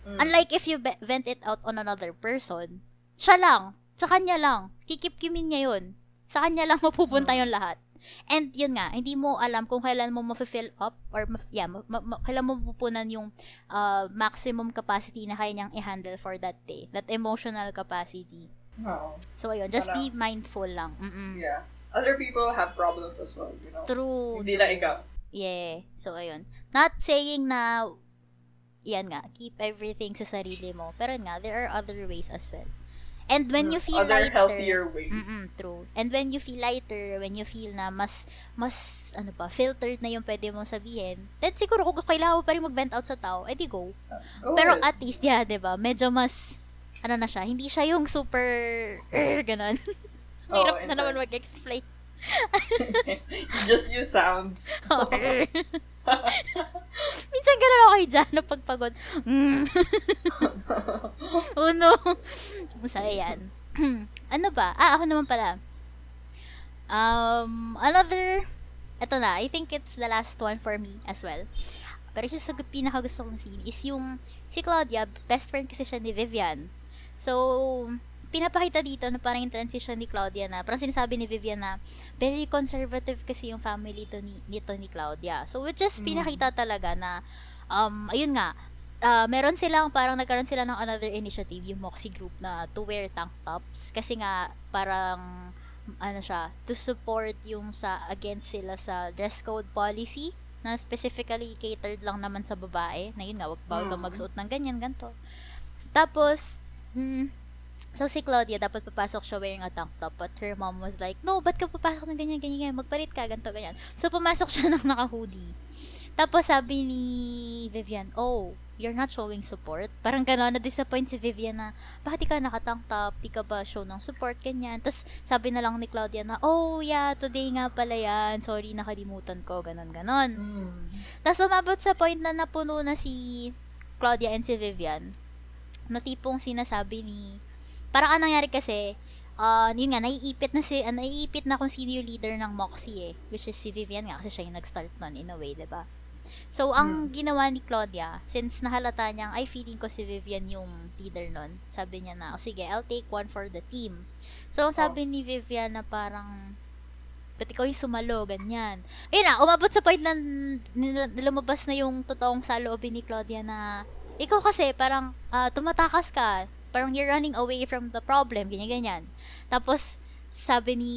Mm. Unlike if you be- vent it out on another person, siya lang, sa kanya lang, kikip-kimin niya yun. Sa kanya lang [laughs] mapupunta yung lahat. And yun nga, hindi mo alam kung kailan mo ma-fill up or ma- yeah, ma- ma- kailan mo pupunan yung uh, maximum capacity na kaya niyang i-handle for that day. That emotional capacity. Oh. So ayun, just Para- be mindful lang. Mm-mm. Yeah. Other people have problems as well, you know. True. Hindi true. lang ikaw. Yeah. So, ayun. Not saying na, yan nga, keep everything sa sarili mo. Pero nga, there are other ways as well. And when you feel Other lighter, healthier ways. True. And when you feel lighter, when you feel na mas, mas, ano pa, filtered na yung pwede mong sabihin, then siguro kung kailangan mo pa rin mag-vent out sa tao, edi go. Go Pero ahead. at least, yeah, 'di ba Medyo mas, ano na siya, hindi siya yung super, er, [laughs] ganun. Oh, Hirap na naman mag-explain. [laughs] Just use sounds. Minsan gano'n ako kay Jan na pagpagod. Mm. [laughs] oh no. Masaya yan. [clears throat] ano ba? Ah, ako naman pala. Um, another, eto na, I think it's the last one for me as well. Pero isa sa pinaka gusto kong scene is yung si Claudia, best friend kasi siya ni Vivian. So, pinapakita dito na parang yung transition ni Claudia na parang sinasabi ni Vivian na very conservative kasi yung family to ni, nito ni Claudia. So, which is Mm. pinakita talaga na, um, ayun nga, ah, meron silang, parang nagkaroon sila ng another initiative, yung Moxie group na to wear tank tops. Kasi nga, parang, ano siya, to support yung sa, against sila sa dress code policy na specifically catered lang naman sa babae. Na yun nga, wag bawal Mm. magsuot ng ganyan, ganito. Tapos, mm, so si Claudia, dapat papasok siya wearing a tank top. But her mom was like, no, ba't ka papasok ng ganyan, ganyan, ganyan? Magpalit ka, ganito, ganyan. So, pumasok [laughs] siya ng naka-hoodie. Tapos, sabi ni Vivian, oh, you're not showing support. Parang gano'n, na-disappoint si Vivian na, bakit di ka naka-tank top? Di ka ba show ng support, ganyan. Tapos, sabi na lang ni Claudia na, oh, yeah, today nga pala yan. Sorry, nakalimutan ko, ganon, ganon. Mm. Tapos umabot sa point na napuno na si Claudia and si Vivian. Na tipong sinasabi ni... Parang anong nangyari kasi, uh, yun nga, naiipit na si, uh, naiipit na kung sino yung leader ng Moxie eh. Which is si Vivian nga, kasi siya yung nag-start nun in a way, 'di ba So, ang ginawa ni Claudia, since nahalata niyang, ay, feeling ko si Vivian yung leader nun. Sabi niya na, o sige, I'll take one for the team. So, ang sabi ni Vivian na parang, ba't ikaw yung sumalo, ganyan. Ayun na, umabot sa point na lumabas na yung totoong saloobin ni Claudia na, ikaw kasi parang ah, tumatakas ka, parang you're running away from the problem, ganyan-ganyan. Tapos, sabi ni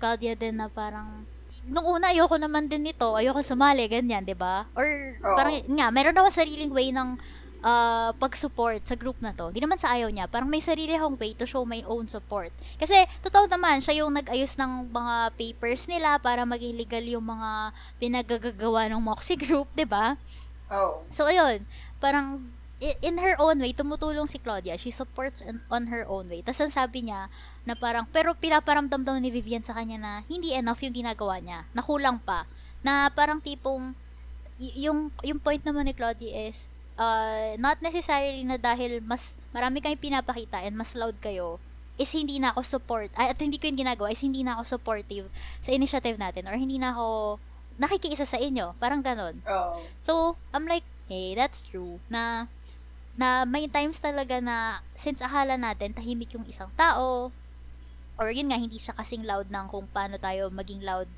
Claudia din na parang, nung una, ayoko naman din nito, ayoko sumali, ganyan, 'di ba Or, Oo. parang, nga, meron ako sariling way ng ah, pag-support sa group na to. Di naman sa ayaw niya. Parang may sarili akong way to show my own support. Kasi, totoo naman, siya yung nag-ayos ng mga papers nila para maging legal yung mga pinagagagawa ng Moxie group, 'di ba Oh. So, ayun, parang, in her own way, tumutulong si Claudia. She supports on, on her own way. Tapos, ang sabi niya, na parang, pero pinaparamdam daw ni Vivian sa kanya na hindi enough yung ginagawa niya. Nakulang pa. Na parang tipong, y- yung, yung point naman ni Claudia is, uh, not necessarily na dahil mas marami kayong pinapakita and mas loud kayo, is hindi na ako support, ay, at hindi ko yung ginagawa, is hindi na ako supportive sa initiative natin or hindi na ako nakikiisa sa inyo. Parang ganon. Oh. So, I'm like, hey, that's true. Na, na may times talaga na, since akala natin, tahimik yung isang tao, or yun nga, hindi siya kasing loud ng kung paano tayo maging loud,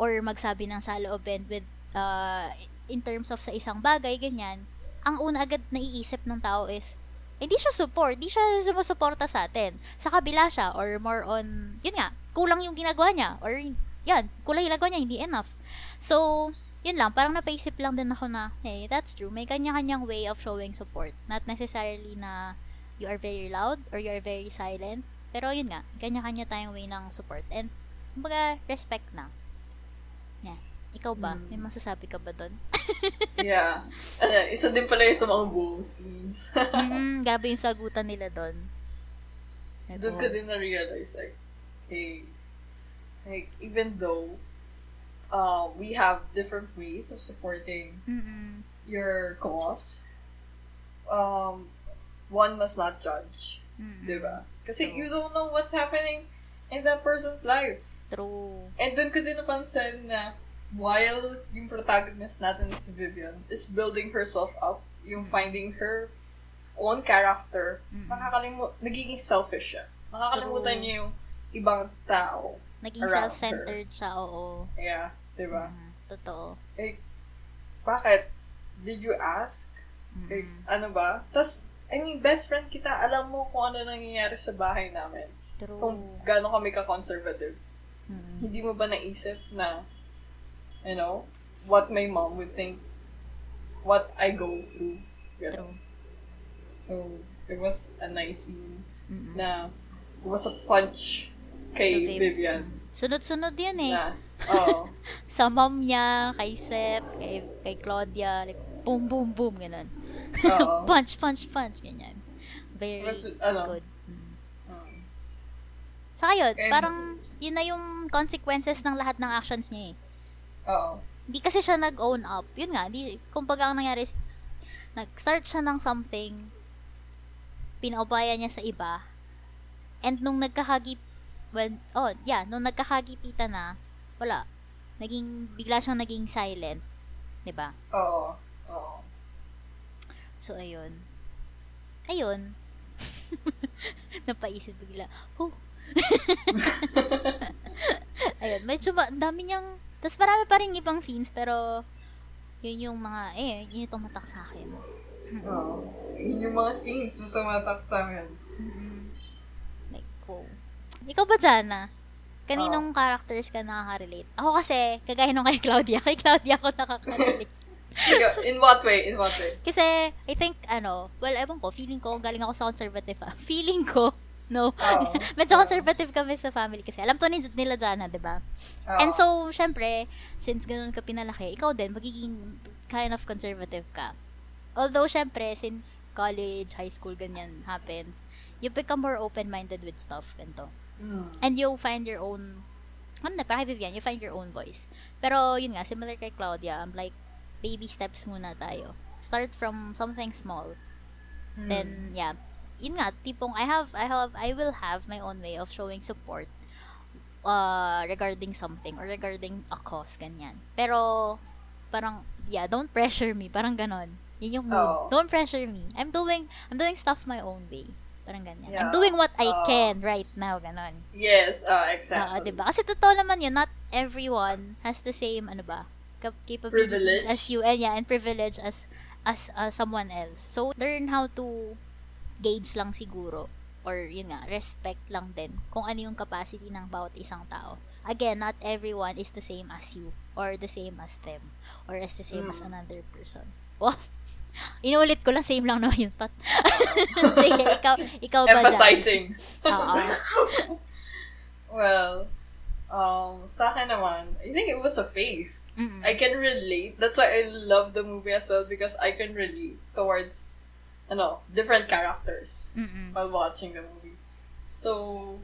or magsabi ng saloobin with, uh, in terms of sa isang bagay, ganyan, ang una agad naiisip ng tao is, hindi siya support, hindi siya sumusuporta sa atin. Sa kabila siya, or more on, yun nga, kulang yung ginagawa niya, or yan, kulang yung ginagawa niya, hindi enough. So, yun lang, parang napaisip lang din ako na, hey, that's true. May kanya-kanyang way of showing support. Not necessarily na you are very loud or you are very silent. Pero yun nga, kanya-kanya tayong way ng support. And, kumbaga, respect na. Yeah. Ikaw ba? Mm. May masasabi ka ba doon? [laughs] Yeah. Ano, isa din pala yung sa mga bull scenes. mm [laughs] grabe yung sagutan nila doon. Doon ko din na-realize, like, hey, like, even though uh, we have different ways of supporting Mm-mm. your cause, um, one must not judge. Mm-mm. Diba? Kasi True. you don't know what's happening in that person's life. True. And dun ko din napansin na while yung protagonist natin na si Vivian is building herself up, yung finding her own character, makakalimut, nagiging selfish siya. Makakalimutan True. niya yung ibang tao. Naging self-centered siya, oo. Yeah, di ba? Mm, totoo. Eh, bakit? Did you ask? Mm-mm. Like, ano ba? Tapos, I mean, best friend kita, alam mo kung ano nangyayari sa bahay namin. True. Kung gaano kami ka-conservative. Mm-mm. Hindi mo ba naisip na, you know, what my mom would think, what I go through. You know? True. So, it was a nice scene Mm-mm. na it was a punch kay Viv. Vivian. Mm. Sunod-sunod yun eh. Na, oo. [laughs] Sa mom niya, kay Seth, kay, kay Claudia, like, boom, boom, boom, ganun. Oo. [laughs] punch, punch, punch, ganyan. Very Mas, ano, good. Mm. Saka yun, And- parang, yun na yung consequences ng lahat ng actions niya eh. oo. Hindi kasi siya nag-own up. Yun nga, di, kumbaga ang nangyari nag-start siya ng something, pinaubaya niya sa iba, and nung nagkakagip, well, oh, yeah, nung nagkakagipitan na, wala. Naging, bigla siyang naging silent. 'Di ba Oo. Oo. So, ayun. Ayun. [laughs] Napaisip bigla. Huh. [laughs] ayun, medyo ba, dami niyang, tapos marami pa rin ibang scenes, pero, yun yung mga, eh, yun yung tumatak sa akin. Oo. Yun yung mga scenes na tumatak sa amin. mm Like, wow. Ikaw ba, Jana? Kaninong characters ka nakaka-relate? Ako kasi, kagaya nung kay Claudia, [laughs] kay Claudia ako nakaka-relate. Sige, in what way? In what way? kasi, I think, ano, well, ewan ko, feeling ko, galing ako sa conservative, ah. [laughs] Feeling ko, no. Oo. [laughs] Medyo conservative kami sa family kasi. Alam to ni, nila Jana, di ba? Oo. And so, syempre, since ganun ka pinalaki, ikaw din, magiging kind of conservative ka. Although, syempre, since college, high school, ganyan happens, you become more open-minded with stuff, ganito. Mm. And you find your own, ano na, parang Vivian, you find your own voice. Pero, yun nga, similar kay Claudia, I'm like, baby steps muna tayo. Start from something small. Mm. Then, yeah, yun nga, tipong I have, I have, I will have my own way of showing support uh, regarding something or regarding a cause, ganyan. Pero, parang, yeah, don't pressure me. Parang ganon. Yun yung mood. Oo. Don't pressure me. I'm doing, I'm doing stuff my own way. Parang ganyan. I'm Yeah. doing what I Oo. can right now, ganon. Yes, uh, Oo, exactly. diba? Kasi totoo naman yun, not everyone has the same, ano ba, cap- capabilities Privilege. as you, and yeah, and privilege as, as uh, someone else. So, learn how to gauge lang siguro, or yun nga, respect lang din, kung ano yung capacity ng bawat isang tao. Again, not everyone is the same as you, or the same as them, or as the same as Mm. another person. [laughs] Wow! Inulit ko lang, same lang naman yun. Pat. [laughs] Sige, ikaw, ikaw ba? Emphasizing. Oo. [laughs] Well, um, sa akin naman, I think it was a phase. Mm-mm. I can relate. That's why I love the movie as well because I can relate towards, ano, different characters Mm-mm. while watching the movie. So,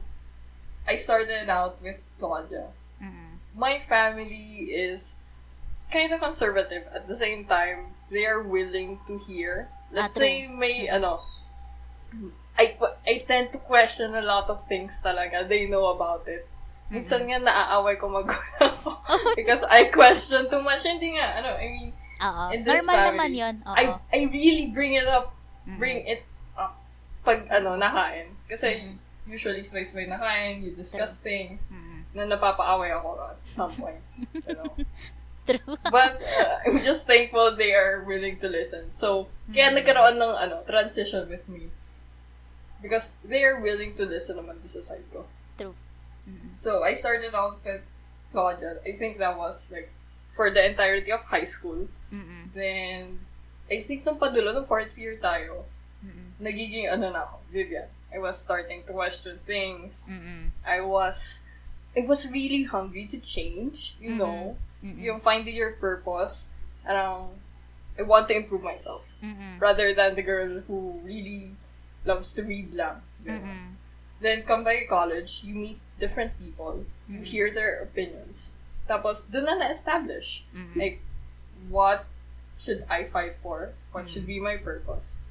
I started out with Claudia. Mm-mm. My family is kind of conservative. At the same time, they are willing to hear. Let's Ah, say may, ano, I, I tend to question a lot of things talaga. They know about it. Minsan nga naaaway ko magulang ko. [laughs] because I question too much. Hindi nga, ano, I mean, Oo. in this Normal family, naman yun. Oo. I, I really bring it up, bring it up pag, ano, nakain. Kasi, Mm-mm. usually, sway-sway nakain, you discuss things, Mm-mm. na napapaaway ako at some point. [laughs] True. But, uh, I'm just thankful they are willing to listen. So, kaya Mm. nagkaroon ng, ano, transition with me. Because they are willing to listen naman sa side ko. True. Mm-mm. So, I started out with Claudia. I think that was, like, for the entirety of high school. Mm-mm. Then, I think nung padulo, nung fourth year tayo, Mm-mm. nagiging, ano na ako, Vivian. I was starting to question things. I was, I was really hungry to change, you know? Mm-mm. Yung finding your purpose. Parang, I want to improve myself. Mm-mm. Rather than the girl who really loves to read lang. Then, come by college, you meet different people. You hear their opinions. Tapos, dun na na-establish. Like, what should I fight for? What should be my purpose?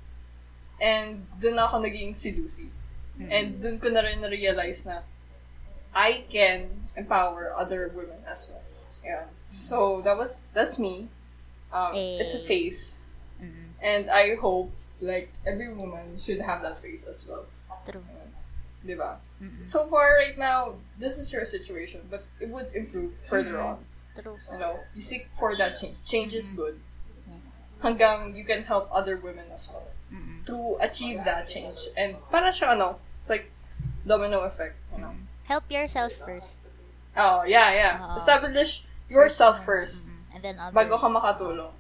And dun na ako naging si Lucy. Mm-mm. And dun ko na rin na-realize na I can empower other women as well. Yeah. So, that was, that's me. Um, It's a Eh. phase. Mm-mm. And I hope, like, every woman should have that phase as well. True. Diba? Mm-mm. So far, right now, this is your situation, but it would improve further Mhm. on. True. You know, you seek for that change. Change is Mm-hmm. good. Hanggang you can help other women as well Mm-mm. to achieve that change. And para siya, ano, it's like domino effect, you know. Help yourself first. Oh, yeah, yeah. Oo. Establish yourself first Mm-mm. And then others. bago ka makatulong.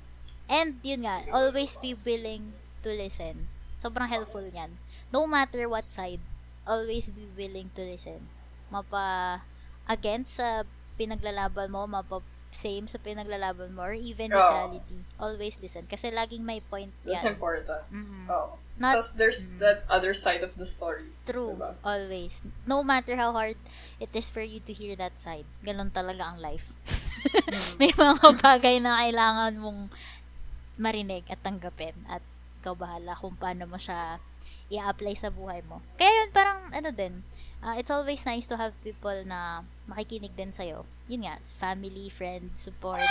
And yun nga, always be willing to listen. Sobrang helpful yan. No matter what side, always be willing to listen. Mapa against sa pinaglalaban mo, mapa same sa pinaglalaban mo, or even neutrality. Always listen. Kasi laging may point That's yan. important. Mm-mm. Oh. Not Tapos there's Mm. that other side of the story. true. Diba? Always. No matter how hard it is for you to hear that side. Ganon talaga ang life. [laughs] May mga bagay na kailangan mong marinig at tanggapin at ikaw bahala kung paano mo siya i-apply sa buhay mo. Kaya yun, parang ano din, uh, it's always nice to have people na makikinig din sa'yo. Yun nga, family, friend, support,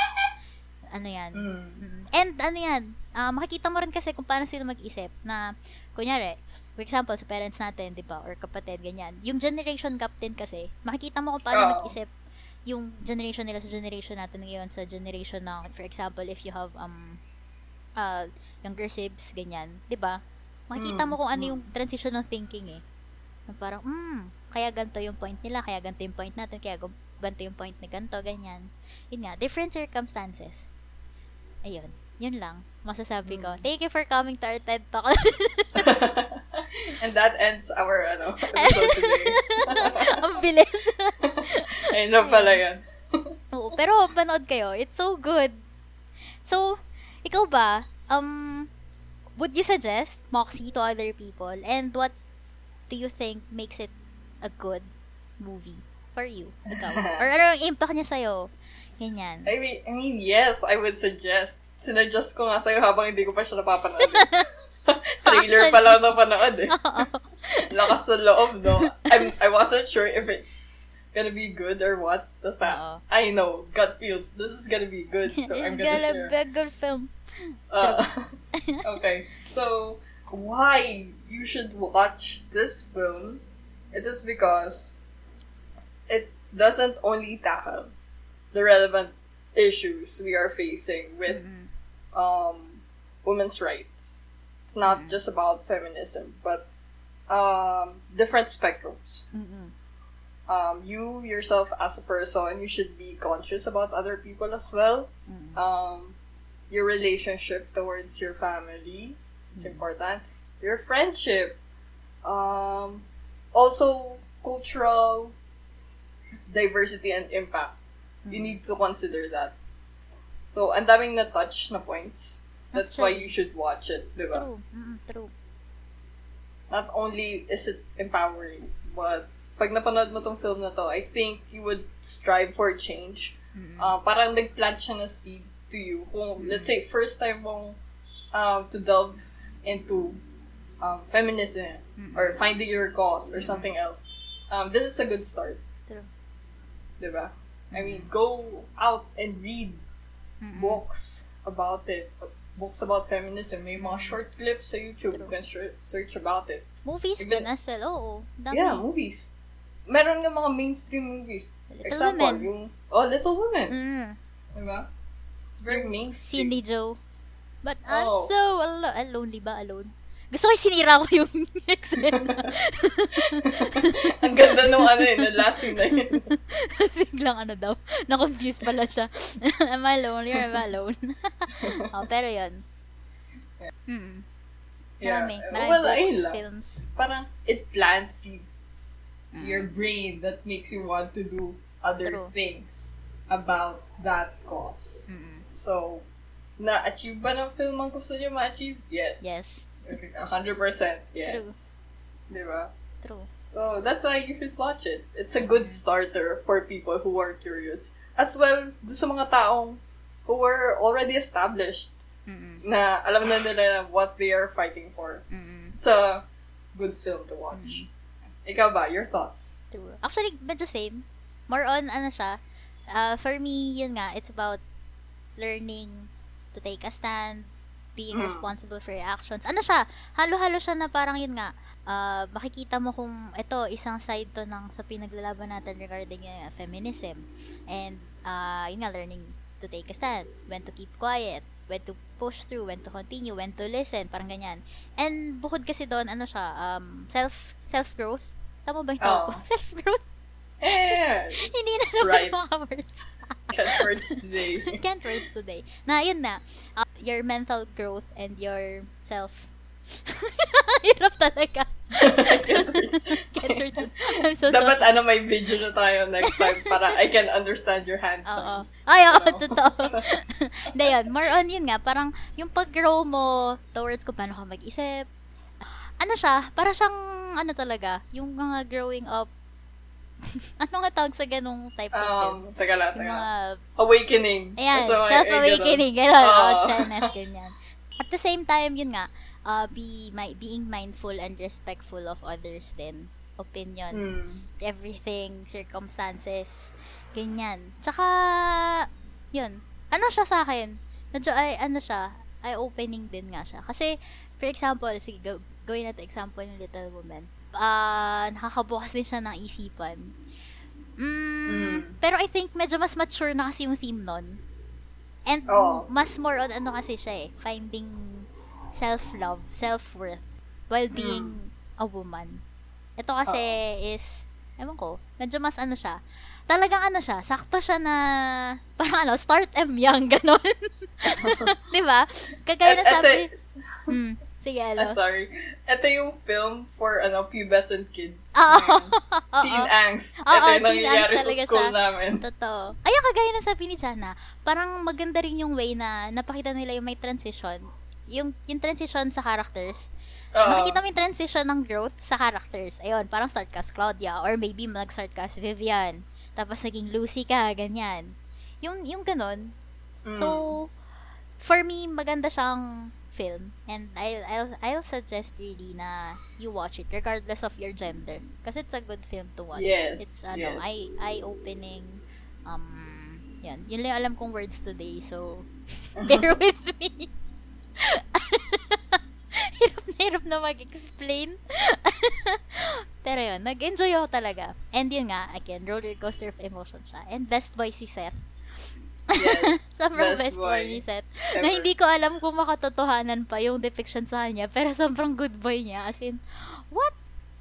ano yan. Mm. And ano yan, ah, makikita mo rin kasi kung paano sila mag-isip na, kunyari, for example, sa parents natin, di ba, or kapatid, ganyan. Yung generation gap din kasi, makikita mo kung paano Oo. mag-isip yung generation nila sa generation natin ngayon, sa generation na, for example, if you have, um, uh, younger sibs, ganyan, di ba? Makikita Mm, mo kung ano mm. yung transition ng thinking eh. Na parang, hmm, kaya ganito yung point nila, kaya ganito yung point natin, kaya ganito yung point ni ganito, ganyan. Yun nga, different circumstances. Ayun, yun lang. Masasabi ko. Mm. Thank you for coming to our TED Talk. [laughs] And that ends our ano, [laughs] episode today. [laughs] Ang bilis. Ayun na pala yan. Oo, pero panood kayo. It's so good. So, ikaw ba, um, would you suggest Moxie to other people? And what do you think makes it a good movie for you? Ikaw. [laughs] Or ano ang impact niya sa'yo? Ganyan. I mean, I mean, yes, I would suggest. Sinuggest ko nga sa'yo habang hindi ko pa siya napapanood. [laughs] Trailer pa lang napanood eh. Lakas ng loob, no? I'm, I wasn't sure if it's gonna be good or what. Tapos na. I know, gut feels, this is gonna be good. So It's I'm gonna gonna share. be a good film. Uh, [laughs] okay, so why you should watch this film? It is because it doesn't only tackle the relevant issues we are facing with Mm-mm. um, women's rights. It's not Mm. just about feminism, but um, different spectrums. Mm-mm. Um, you yourself as a person, you should be conscious about other people as well. Mm-mm. Um, your relationship towards your family, it's important. Your friendship, um, also cultural diversity and impact. You Mm. need to consider that. So, ang daming na-touch na points. That's why you should watch it, di ba? True. Mm-mm, true. Not only is it empowering, but pag napanood mo tong film na to, I think you would strive for change. Mm-mm. Uh, parang nag-plant siya na seed to you. Kung, let's say, first time mong um, to delve into um, feminism Mm-mm. or finding your cause or something else, um, this is a good start. True. Diba? I mean, go out and read Mm-mm. books about it. Books about feminism. May mga short clips sa YouTube. You can search, search about it. Movies Even- din as well. Oo. Dami. Yeah, movies. Meron nga mga mainstream movies. Little Example, Women. yung, oh, Little Women. Mm. Diba? It's very mainstream. Cindy Joe. But I'm Oh. so alo- ah, lonely ba? Alone? Gusto ko sinira ko yung [laughs] eksena. [laughs] Ang ganda nung ano yun, the last scene na yun. Tapos [laughs] biglang ano daw, na-confuse pala siya. am I lonely or am I alone? oh, pero yun. Mm. Marami. Marami Well, books, lang. films. Parang it plants seeds to your Mm. brain that makes you want to do other True. things about that cause. Mm-mm. So, na-achieve ba ng film ang gusto niyo ma-achieve? Yes. Yes. A hundred percent, yes. Di ba? True. So that's why you should watch it. It's a good starter for people who are curious. As well, do sa mga taong who were already established Mm-mm. na alam na nila what they are fighting for. Mm-mm. It's a good film to watch. Ikaw ba? Your thoughts? True. Actually, medyo same. More on, ano siya, uh, for me, yun nga, it's about learning to take a stand, being Mm. responsible for your actions. Ano siya, halo-halo siya na parang yun nga, uh, makikita mo kung ito, isang side to ng sa pinaglalaban natin regarding uh, feminism. And, uh, yun nga, learning to take a stand, when to keep quiet, when to push through, when to continue, when to listen, parang ganyan. And bukod kasi doon, ano siya, um, self, self-growth. Tama ba yung? Oo. [laughs] Self-growth? Yeah, [laughs] Hindi na naman right. mga words. [laughs] Can't words today. [laughs] Can't words today. Na, yun na. Uh, your mental growth and your self. [laughs] Hirap talaga. Can't words. Can't words. I'm so Dapat sorry. ano, may video na tayo next time para I can understand your hand Oo. signs. Ay, oo, You know? totoo. Hindi, yun. More on yun nga. Parang, yung pag-grow mo towards kung paano ka mag-isip. Ano siya? Para siyang, ano talaga, yung mga growing up. [laughs] ano nga tawag sa ganong type of film? Um, taga lang, lang. mga Awakening. Ayan, So, self-awakening, gano'n. Oh, Chinese, [laughs] ganyan. At the same time, yun nga, uh, be my, being mindful and respectful of others din. Opinions, everything, circumstances, ganyan. Tsaka, yun, ano siya sa akin? Medyo, ay, ano siya, eye-opening din nga siya. Kasi, for example, sige, go, gawin natin example yung Little Woman. Ah, nakakabukas din siya ng isipan. Mm, Mm. Pero I think medyo mas mature na kasi yung theme nun. And Oo. mas more on ano kasi siya eh, finding self-love, self-worth while being a woman. Ito kasi is, ewan ko, medyo mas ano siya, talagang ano siya, sakto siya na, [laughs] parang ano, start M young, [laughs] ganon. [laughs] Di ba? Kagaya na Et- sabi, eto- hmm, sige, ano. Ah, sorry. Ito yung film for ano pubescent kids. Oo. [laughs] Teen angst. Oo, Ito yung teen nangyayari sa school siya. namin. [laughs] Totoo. Ayun, kagaya ng sabi ni Jana, parang maganda rin yung way na napakita nila yung may transition. Yung, yung transition sa characters. Oo. Makikita mo yung transition ng growth sa characters. Ayun, parang start ka Claudia, or maybe mag-start ka Vivian. Tapos naging Lucy ka, ganyan. Yung, yung ganon. Mm. So, for me, maganda siyang film. And I'll, I'll, I'll suggest really na you watch it, regardless of your gender. Kasi it's a good film to watch. Yes, It's, ano, yes. eye, eye-opening. Um, yan. Yun lang alam kong words today. So, [laughs] bear [laughs] with me. [laughs] hirap na hirap na mag-explain. Pero yun, nag-enjoy ako talaga. And yun nga, again, roller coaster of emotion siya. And best boy si Seth. Yes. [laughs] Sobrang Best best, boy. boy ni Seth. Ever. Na hindi ko alam kung makatotohanan pa yung depiction sa kanya. Pero [laughs] sobrang good boy niya. As in, what?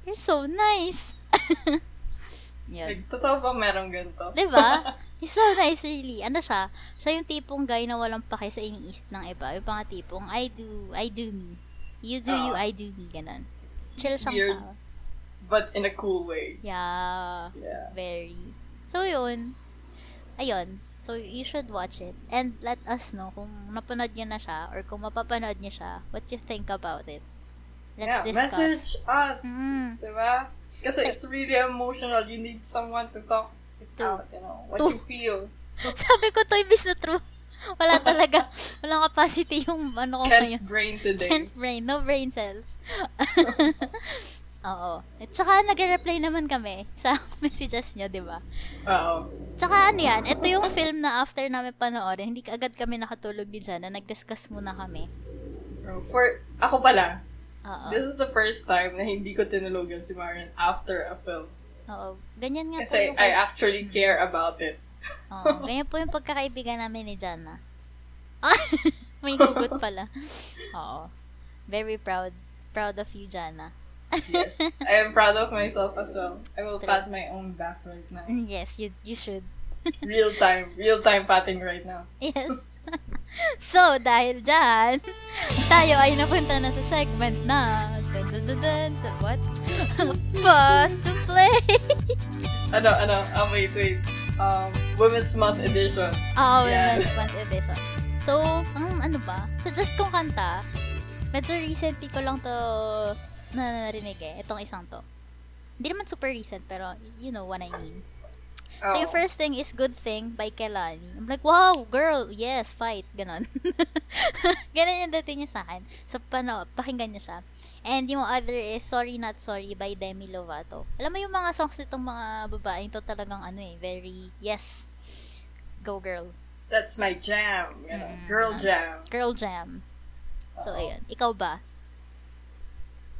You're so nice. [laughs] yun. Like, totoo ba merong ganito? Diba? He's so nice, really. Ano siya? Siya yung tipong guy na walang pake sa iniisip ng iba. Yung mga tipong, I do, I do me. You do you, Oo. I do me. Ganon. Chill siyang weird, tao. but in a cool way. Yeah. Yeah. Very. So, yun. Ayun. So, you should watch it. And let us know kung napanood nyo na siya or kung mapapanood nyo siya, what you think about it. Let's yeah, discuss. message us. Mm. Diba? Kasi it's really emotional. You need someone to talk it To- out, you know, what to- you feel. [laughs] Sabi ko, to ibis na true. Wala talaga. [laughs] Walang capacity yung ano ko ngayon. Can't brain today. Can't brain. No brain cells. [laughs] Oo. At saka nagre-reply naman kami [laughs] sa messages nyo, di ba? Oo. Tsaka ano yan, ito yung film na after namin panoorin, hindi agad kami nakatulog ni Jan na nag-discuss muna kami. For, ako pala, Oo. this is the first time na hindi ko tinulugan si Marian after a film. Oo. Ganyan nga po Kasi yung... I actually care about it. Oo. Ganyan po yung pagkakaibigan namin ni Jana. Ah, [laughs] may hugot pala. [laughs] Oo. Very proud. Proud of you, Jana. Yes. [laughs] I am proud of myself as well. I will True. pat my own back right now. Mm, Yes, you you should. [laughs] Real time. Real time patting right now. Yes. [laughs] so, dahil dyan, tayo ay napunta na sa segment na dun, dun, dun, dun, dun, what? Pause to play! Ano, ano, um, wait, wait. Um, Women's Month edition. Oo, Yeah. Women's Month Edition. So, ang ano ba? Suggest kong kanta, medyo recently ko lang to na narinig eh, itong isang to. Hindi naman super recent, pero you know what I mean. So, Oo. yung first thing is Good Thing by Kelani. I'm like, wow, girl, yes, fight. Ganon. [laughs] Ganon yung dating niya sa akin. So, pano, pakinggan niya siya. And yung other is Sorry Not Sorry by Demi Lovato. Alam mo yung mga songs nitong mga babaeng to talagang ano eh, very, yes, go girl. That's my jam. You know, Mm. Girl jam. Girl jam. So, Oo. ayun. Ikaw ba?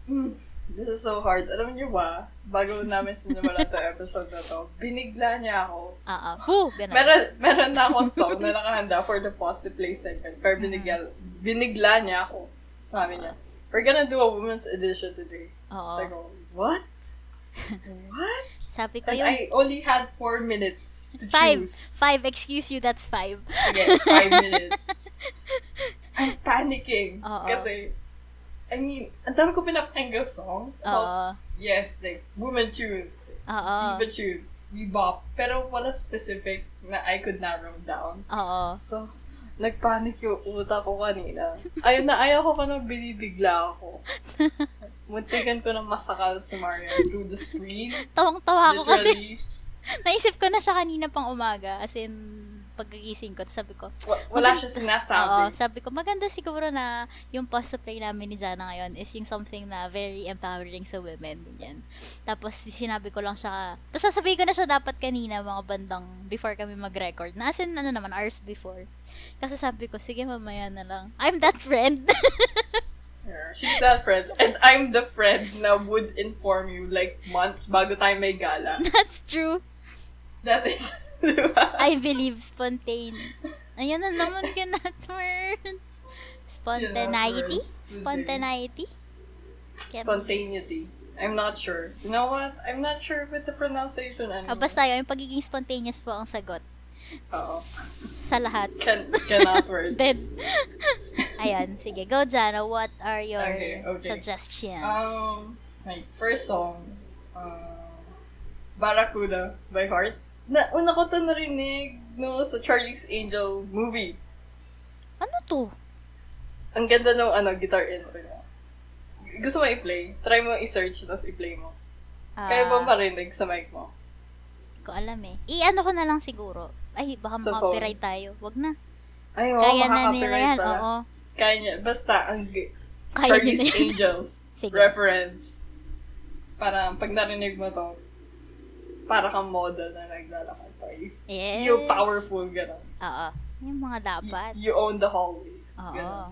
Mm, this is so hard. Alam niyo ba, bago namin sinimulan [laughs] to episode na to, binigla niya ako. Ah, ah. Woo! Ganon. Meron, meron na akong song na nakahanda for the pause to play segment. Pero binigla, binigla niya ako. Sabi niya, we're gonna do a women's edition today. Oo. So I go, what? [laughs] what? Sabi ko And yung I only had four minutes to five. choose. Five. Excuse you, that's five. Sige, five [laughs] minutes. I'm panicking. Oo. Kasi, I mean, ang dami ko pinapakinggan songs about, Oo. yes, like, women tunes, Oo. diva tunes, bebop, pero wala specific na I could narrow down. Oo. So, nagpanic yung utak ko kanina. Ayun na, ayaw ko pa nang binibigla ako. [laughs] Muntikan ko ng masakal si Marian through the screen. Tawang-tawa ako kasi [laughs] naisip ko na siya kanina pang umaga. As in, pagkagising ko. Sabi ko, wa- wala siya Oo, sinasabi. sabi ko, maganda siguro na yung post play namin ni Jana ngayon is yung something na very empowering sa women. Ganyan. Tapos, sinabi ko lang siya, tapos sasabihin ko na siya dapat kanina, mga bandang before kami mag-record. Na as in, ano naman, hours before. Kasi sabi ko, sige, mamaya na lang. I'm that friend. She's that friend. And I'm the friend na would inform you like months bago tayo may gala. [laughs] That's true. That is, di ba? I believe spontaneous. Ayan na naman words. Spontaneity? words. Spontaneity? Can- Spontaneity. I'm not sure. You know what? I'm not sure with the pronunciation anymore. basta yun, yung pagiging spontaneous po ang sagot. Oo. Sa lahat. Can, cannot words. [laughs] Dead. Ayan, sige. Go, Jana. What are your Okay, okay. suggestions? Um, my first song, uh, Barracuda by Heart. Na, una ko to narinig no, sa Charlie's Angel movie. ano to? Ang ganda ng ano, guitar intro niya. Gusto mo i-play? Try mo i-search, tapos i-play mo. Ah, Kaya ba marinig sa mic mo? ko alam eh. I-ano ko na lang siguro. Ay, baka Sa makapiright tayo. Wag na. Ay, oo, Kaya na nila yan. pala. Oo. Kaya niya. Basta, ang Kaya Charlie's. Angels [laughs] Sige. reference. Parang pag narinig mo to, para kang model na naglalakad pa. You Yes. feel powerful, gano'n. Oo. Yung mga dapat. You own the hallway. Oo. Gano'n.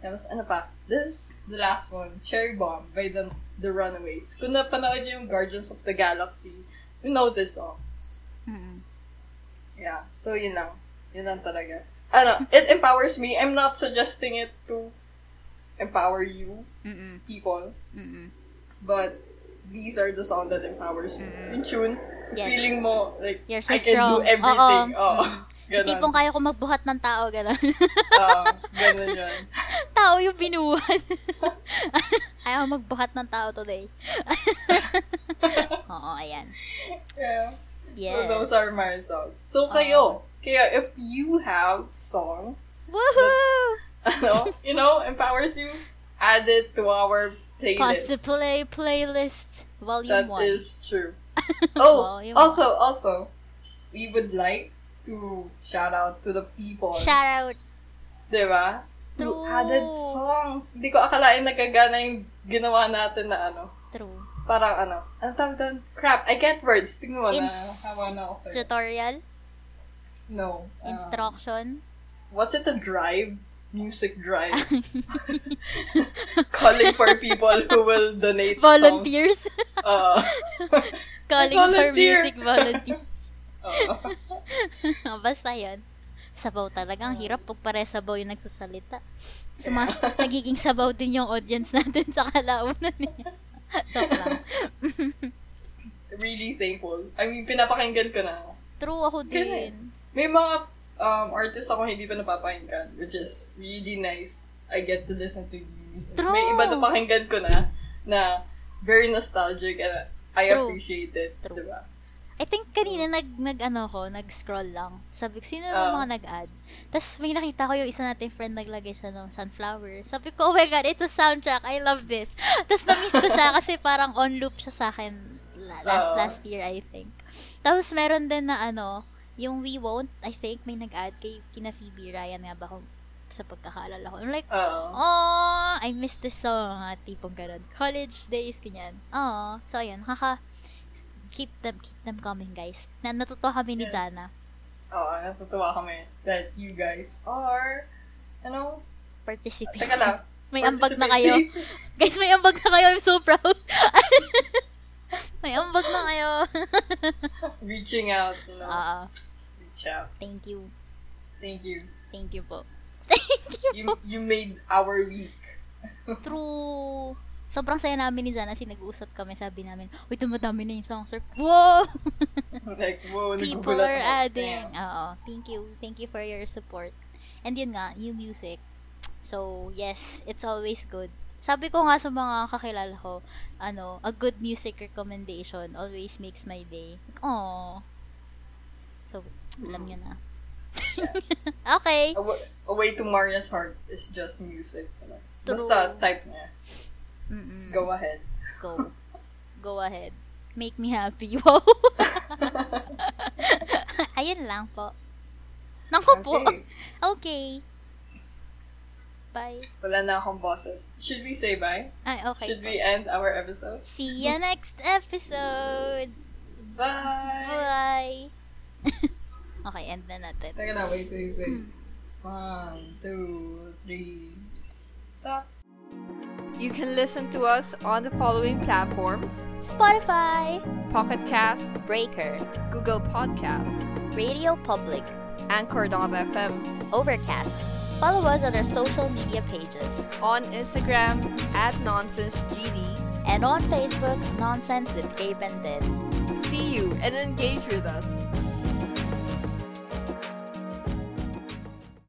Tapos ano pa? This is the last one. Cherry Bomb by the, the Runaways. Kung napanood niyo yung Guardians of the Galaxy, you know this song. Mm-mm. Yeah. So, yun lang. Yun lang talaga. Ano, it empowers me. I'm not suggesting it to empower you, Mm-mm. people. Mm-mm. But, these are the songs that empowers me. Yung tune, Yes. feeling mo, like, You're so I can strong. do everything. Oo. Oo. [laughs] Mm. Ganon. Tipong kaya ko magbuhat ng tao, gano'n. [laughs] Oo. Ganon yun. [laughs] tao yung binuhat. Ayaw magbuhat ng tao today. Oo, ayan. Yeah. Yes. So, those are my songs. So, kayo, kaya if you have songs, Woohoo! ano, you know, empowers you, add it to our playlist. play playlist volume That 1. is true. [laughs] Oh, also, also, we would like to shout out to the people, Shout out. di ba? Who True. added songs. Hindi ko akalain nagagana yung ginawa natin na ano. True. Parang ano, ano tawag doon? Crap, I get words. Tingnan mo na, Ins- hawa na ako sa'yo. Tutorial. No. um, Instruction. was it a drive? Music drive? [laughs] [laughs] Calling for people who will donate Volunteers. songs. [laughs] Uh, Calling for Volunteer. music volunteers. uh, Basta yan. Sabaw talaga. Ang hirap pag pare sabaw yung nagsasalita. Sumas, nagiging sabaw din yung audience natin sa kalaunan niya. Joke lang. really thankful. I mean, pinapakinggan ko na. True ako Ganun. din. May mga um, artists ako hindi pa napapakinggan, which is really nice. I get to listen to music. True. May iba na pakinggan ko na, na very nostalgic and I True. appreciate it. True. Diba? I think kanina nag, nag ano ko, nag-scroll lang. Sabi ko, sino yung mga nag-add? Tapos may nakita ko yung isa nating friend naglagay siya ng sunflower. Sabi ko, oh my god, ito soundtrack. I love this. [laughs] Tapos na-miss ko siya kasi parang on loop siya sa akin La- Last, Oo. last year, I think. Tapos, meron din na ano, yung We Won't, I think, may nag-add kay kina Phoebe Ryan nga ba kung sa pagkakaalala ko. I'm like, Oo. oh, I miss this song. At tipong ganun. College days, ganyan. Oh, so ayun, haka, keep them, keep them coming, guys. Na natutuwa kami ni Yes. Jana. Oo, natutuwa kami that you guys are, ano, Participate. teka lang. [laughs] may ambag na kayo. participating. [laughs] Guys, may ambag na kayo. I'm so proud. [laughs] [laughs] may ambag na kayo. [laughs] Reaching out, you know. Oo. reach out. Thank you. Thank you. Thank you po. [laughs] Thank you You, you made our week. True. Sobrang saya namin ni Jana. Kasi nag-uusap kami. Sabi namin, uy, tumadami na yung songs. Or, Whoa! like, whoa, People are ako. adding. Oo. Thank you. Thank you for your support. And yun nga, new music. So, yes, it's always good. Sabi ko nga sa mga kakilala ko, ano, a good music recommendation always makes my day. Oh. So, alam nyo na. [laughs] okay. A, a way to Maria's heart is just music. True. Basta type niya. Mm-mm. Go ahead. Go. [laughs] Go ahead. Make me happy. [laughs] Wow. Ayun lang po. Naku po. Okay. Okay. Bye. Wala na akong bosses. Should we say bye? Ay, okay. Should we end our episode? See you next episode. Bye! Bye. [laughs] okay, end na natin. Teka na, wait, wait, wait. Hmm. One, two, three, stop. You can listen to us on the following platforms. Spotify, Pocket Cast, Breaker, Google Podcast, Radio Public, Anchor.fm, Overcast. Follow us on our social media pages. on Instagram at NonsenseGD. And on Facebook, Nonsense with Gabe and Din. See you and engage with us.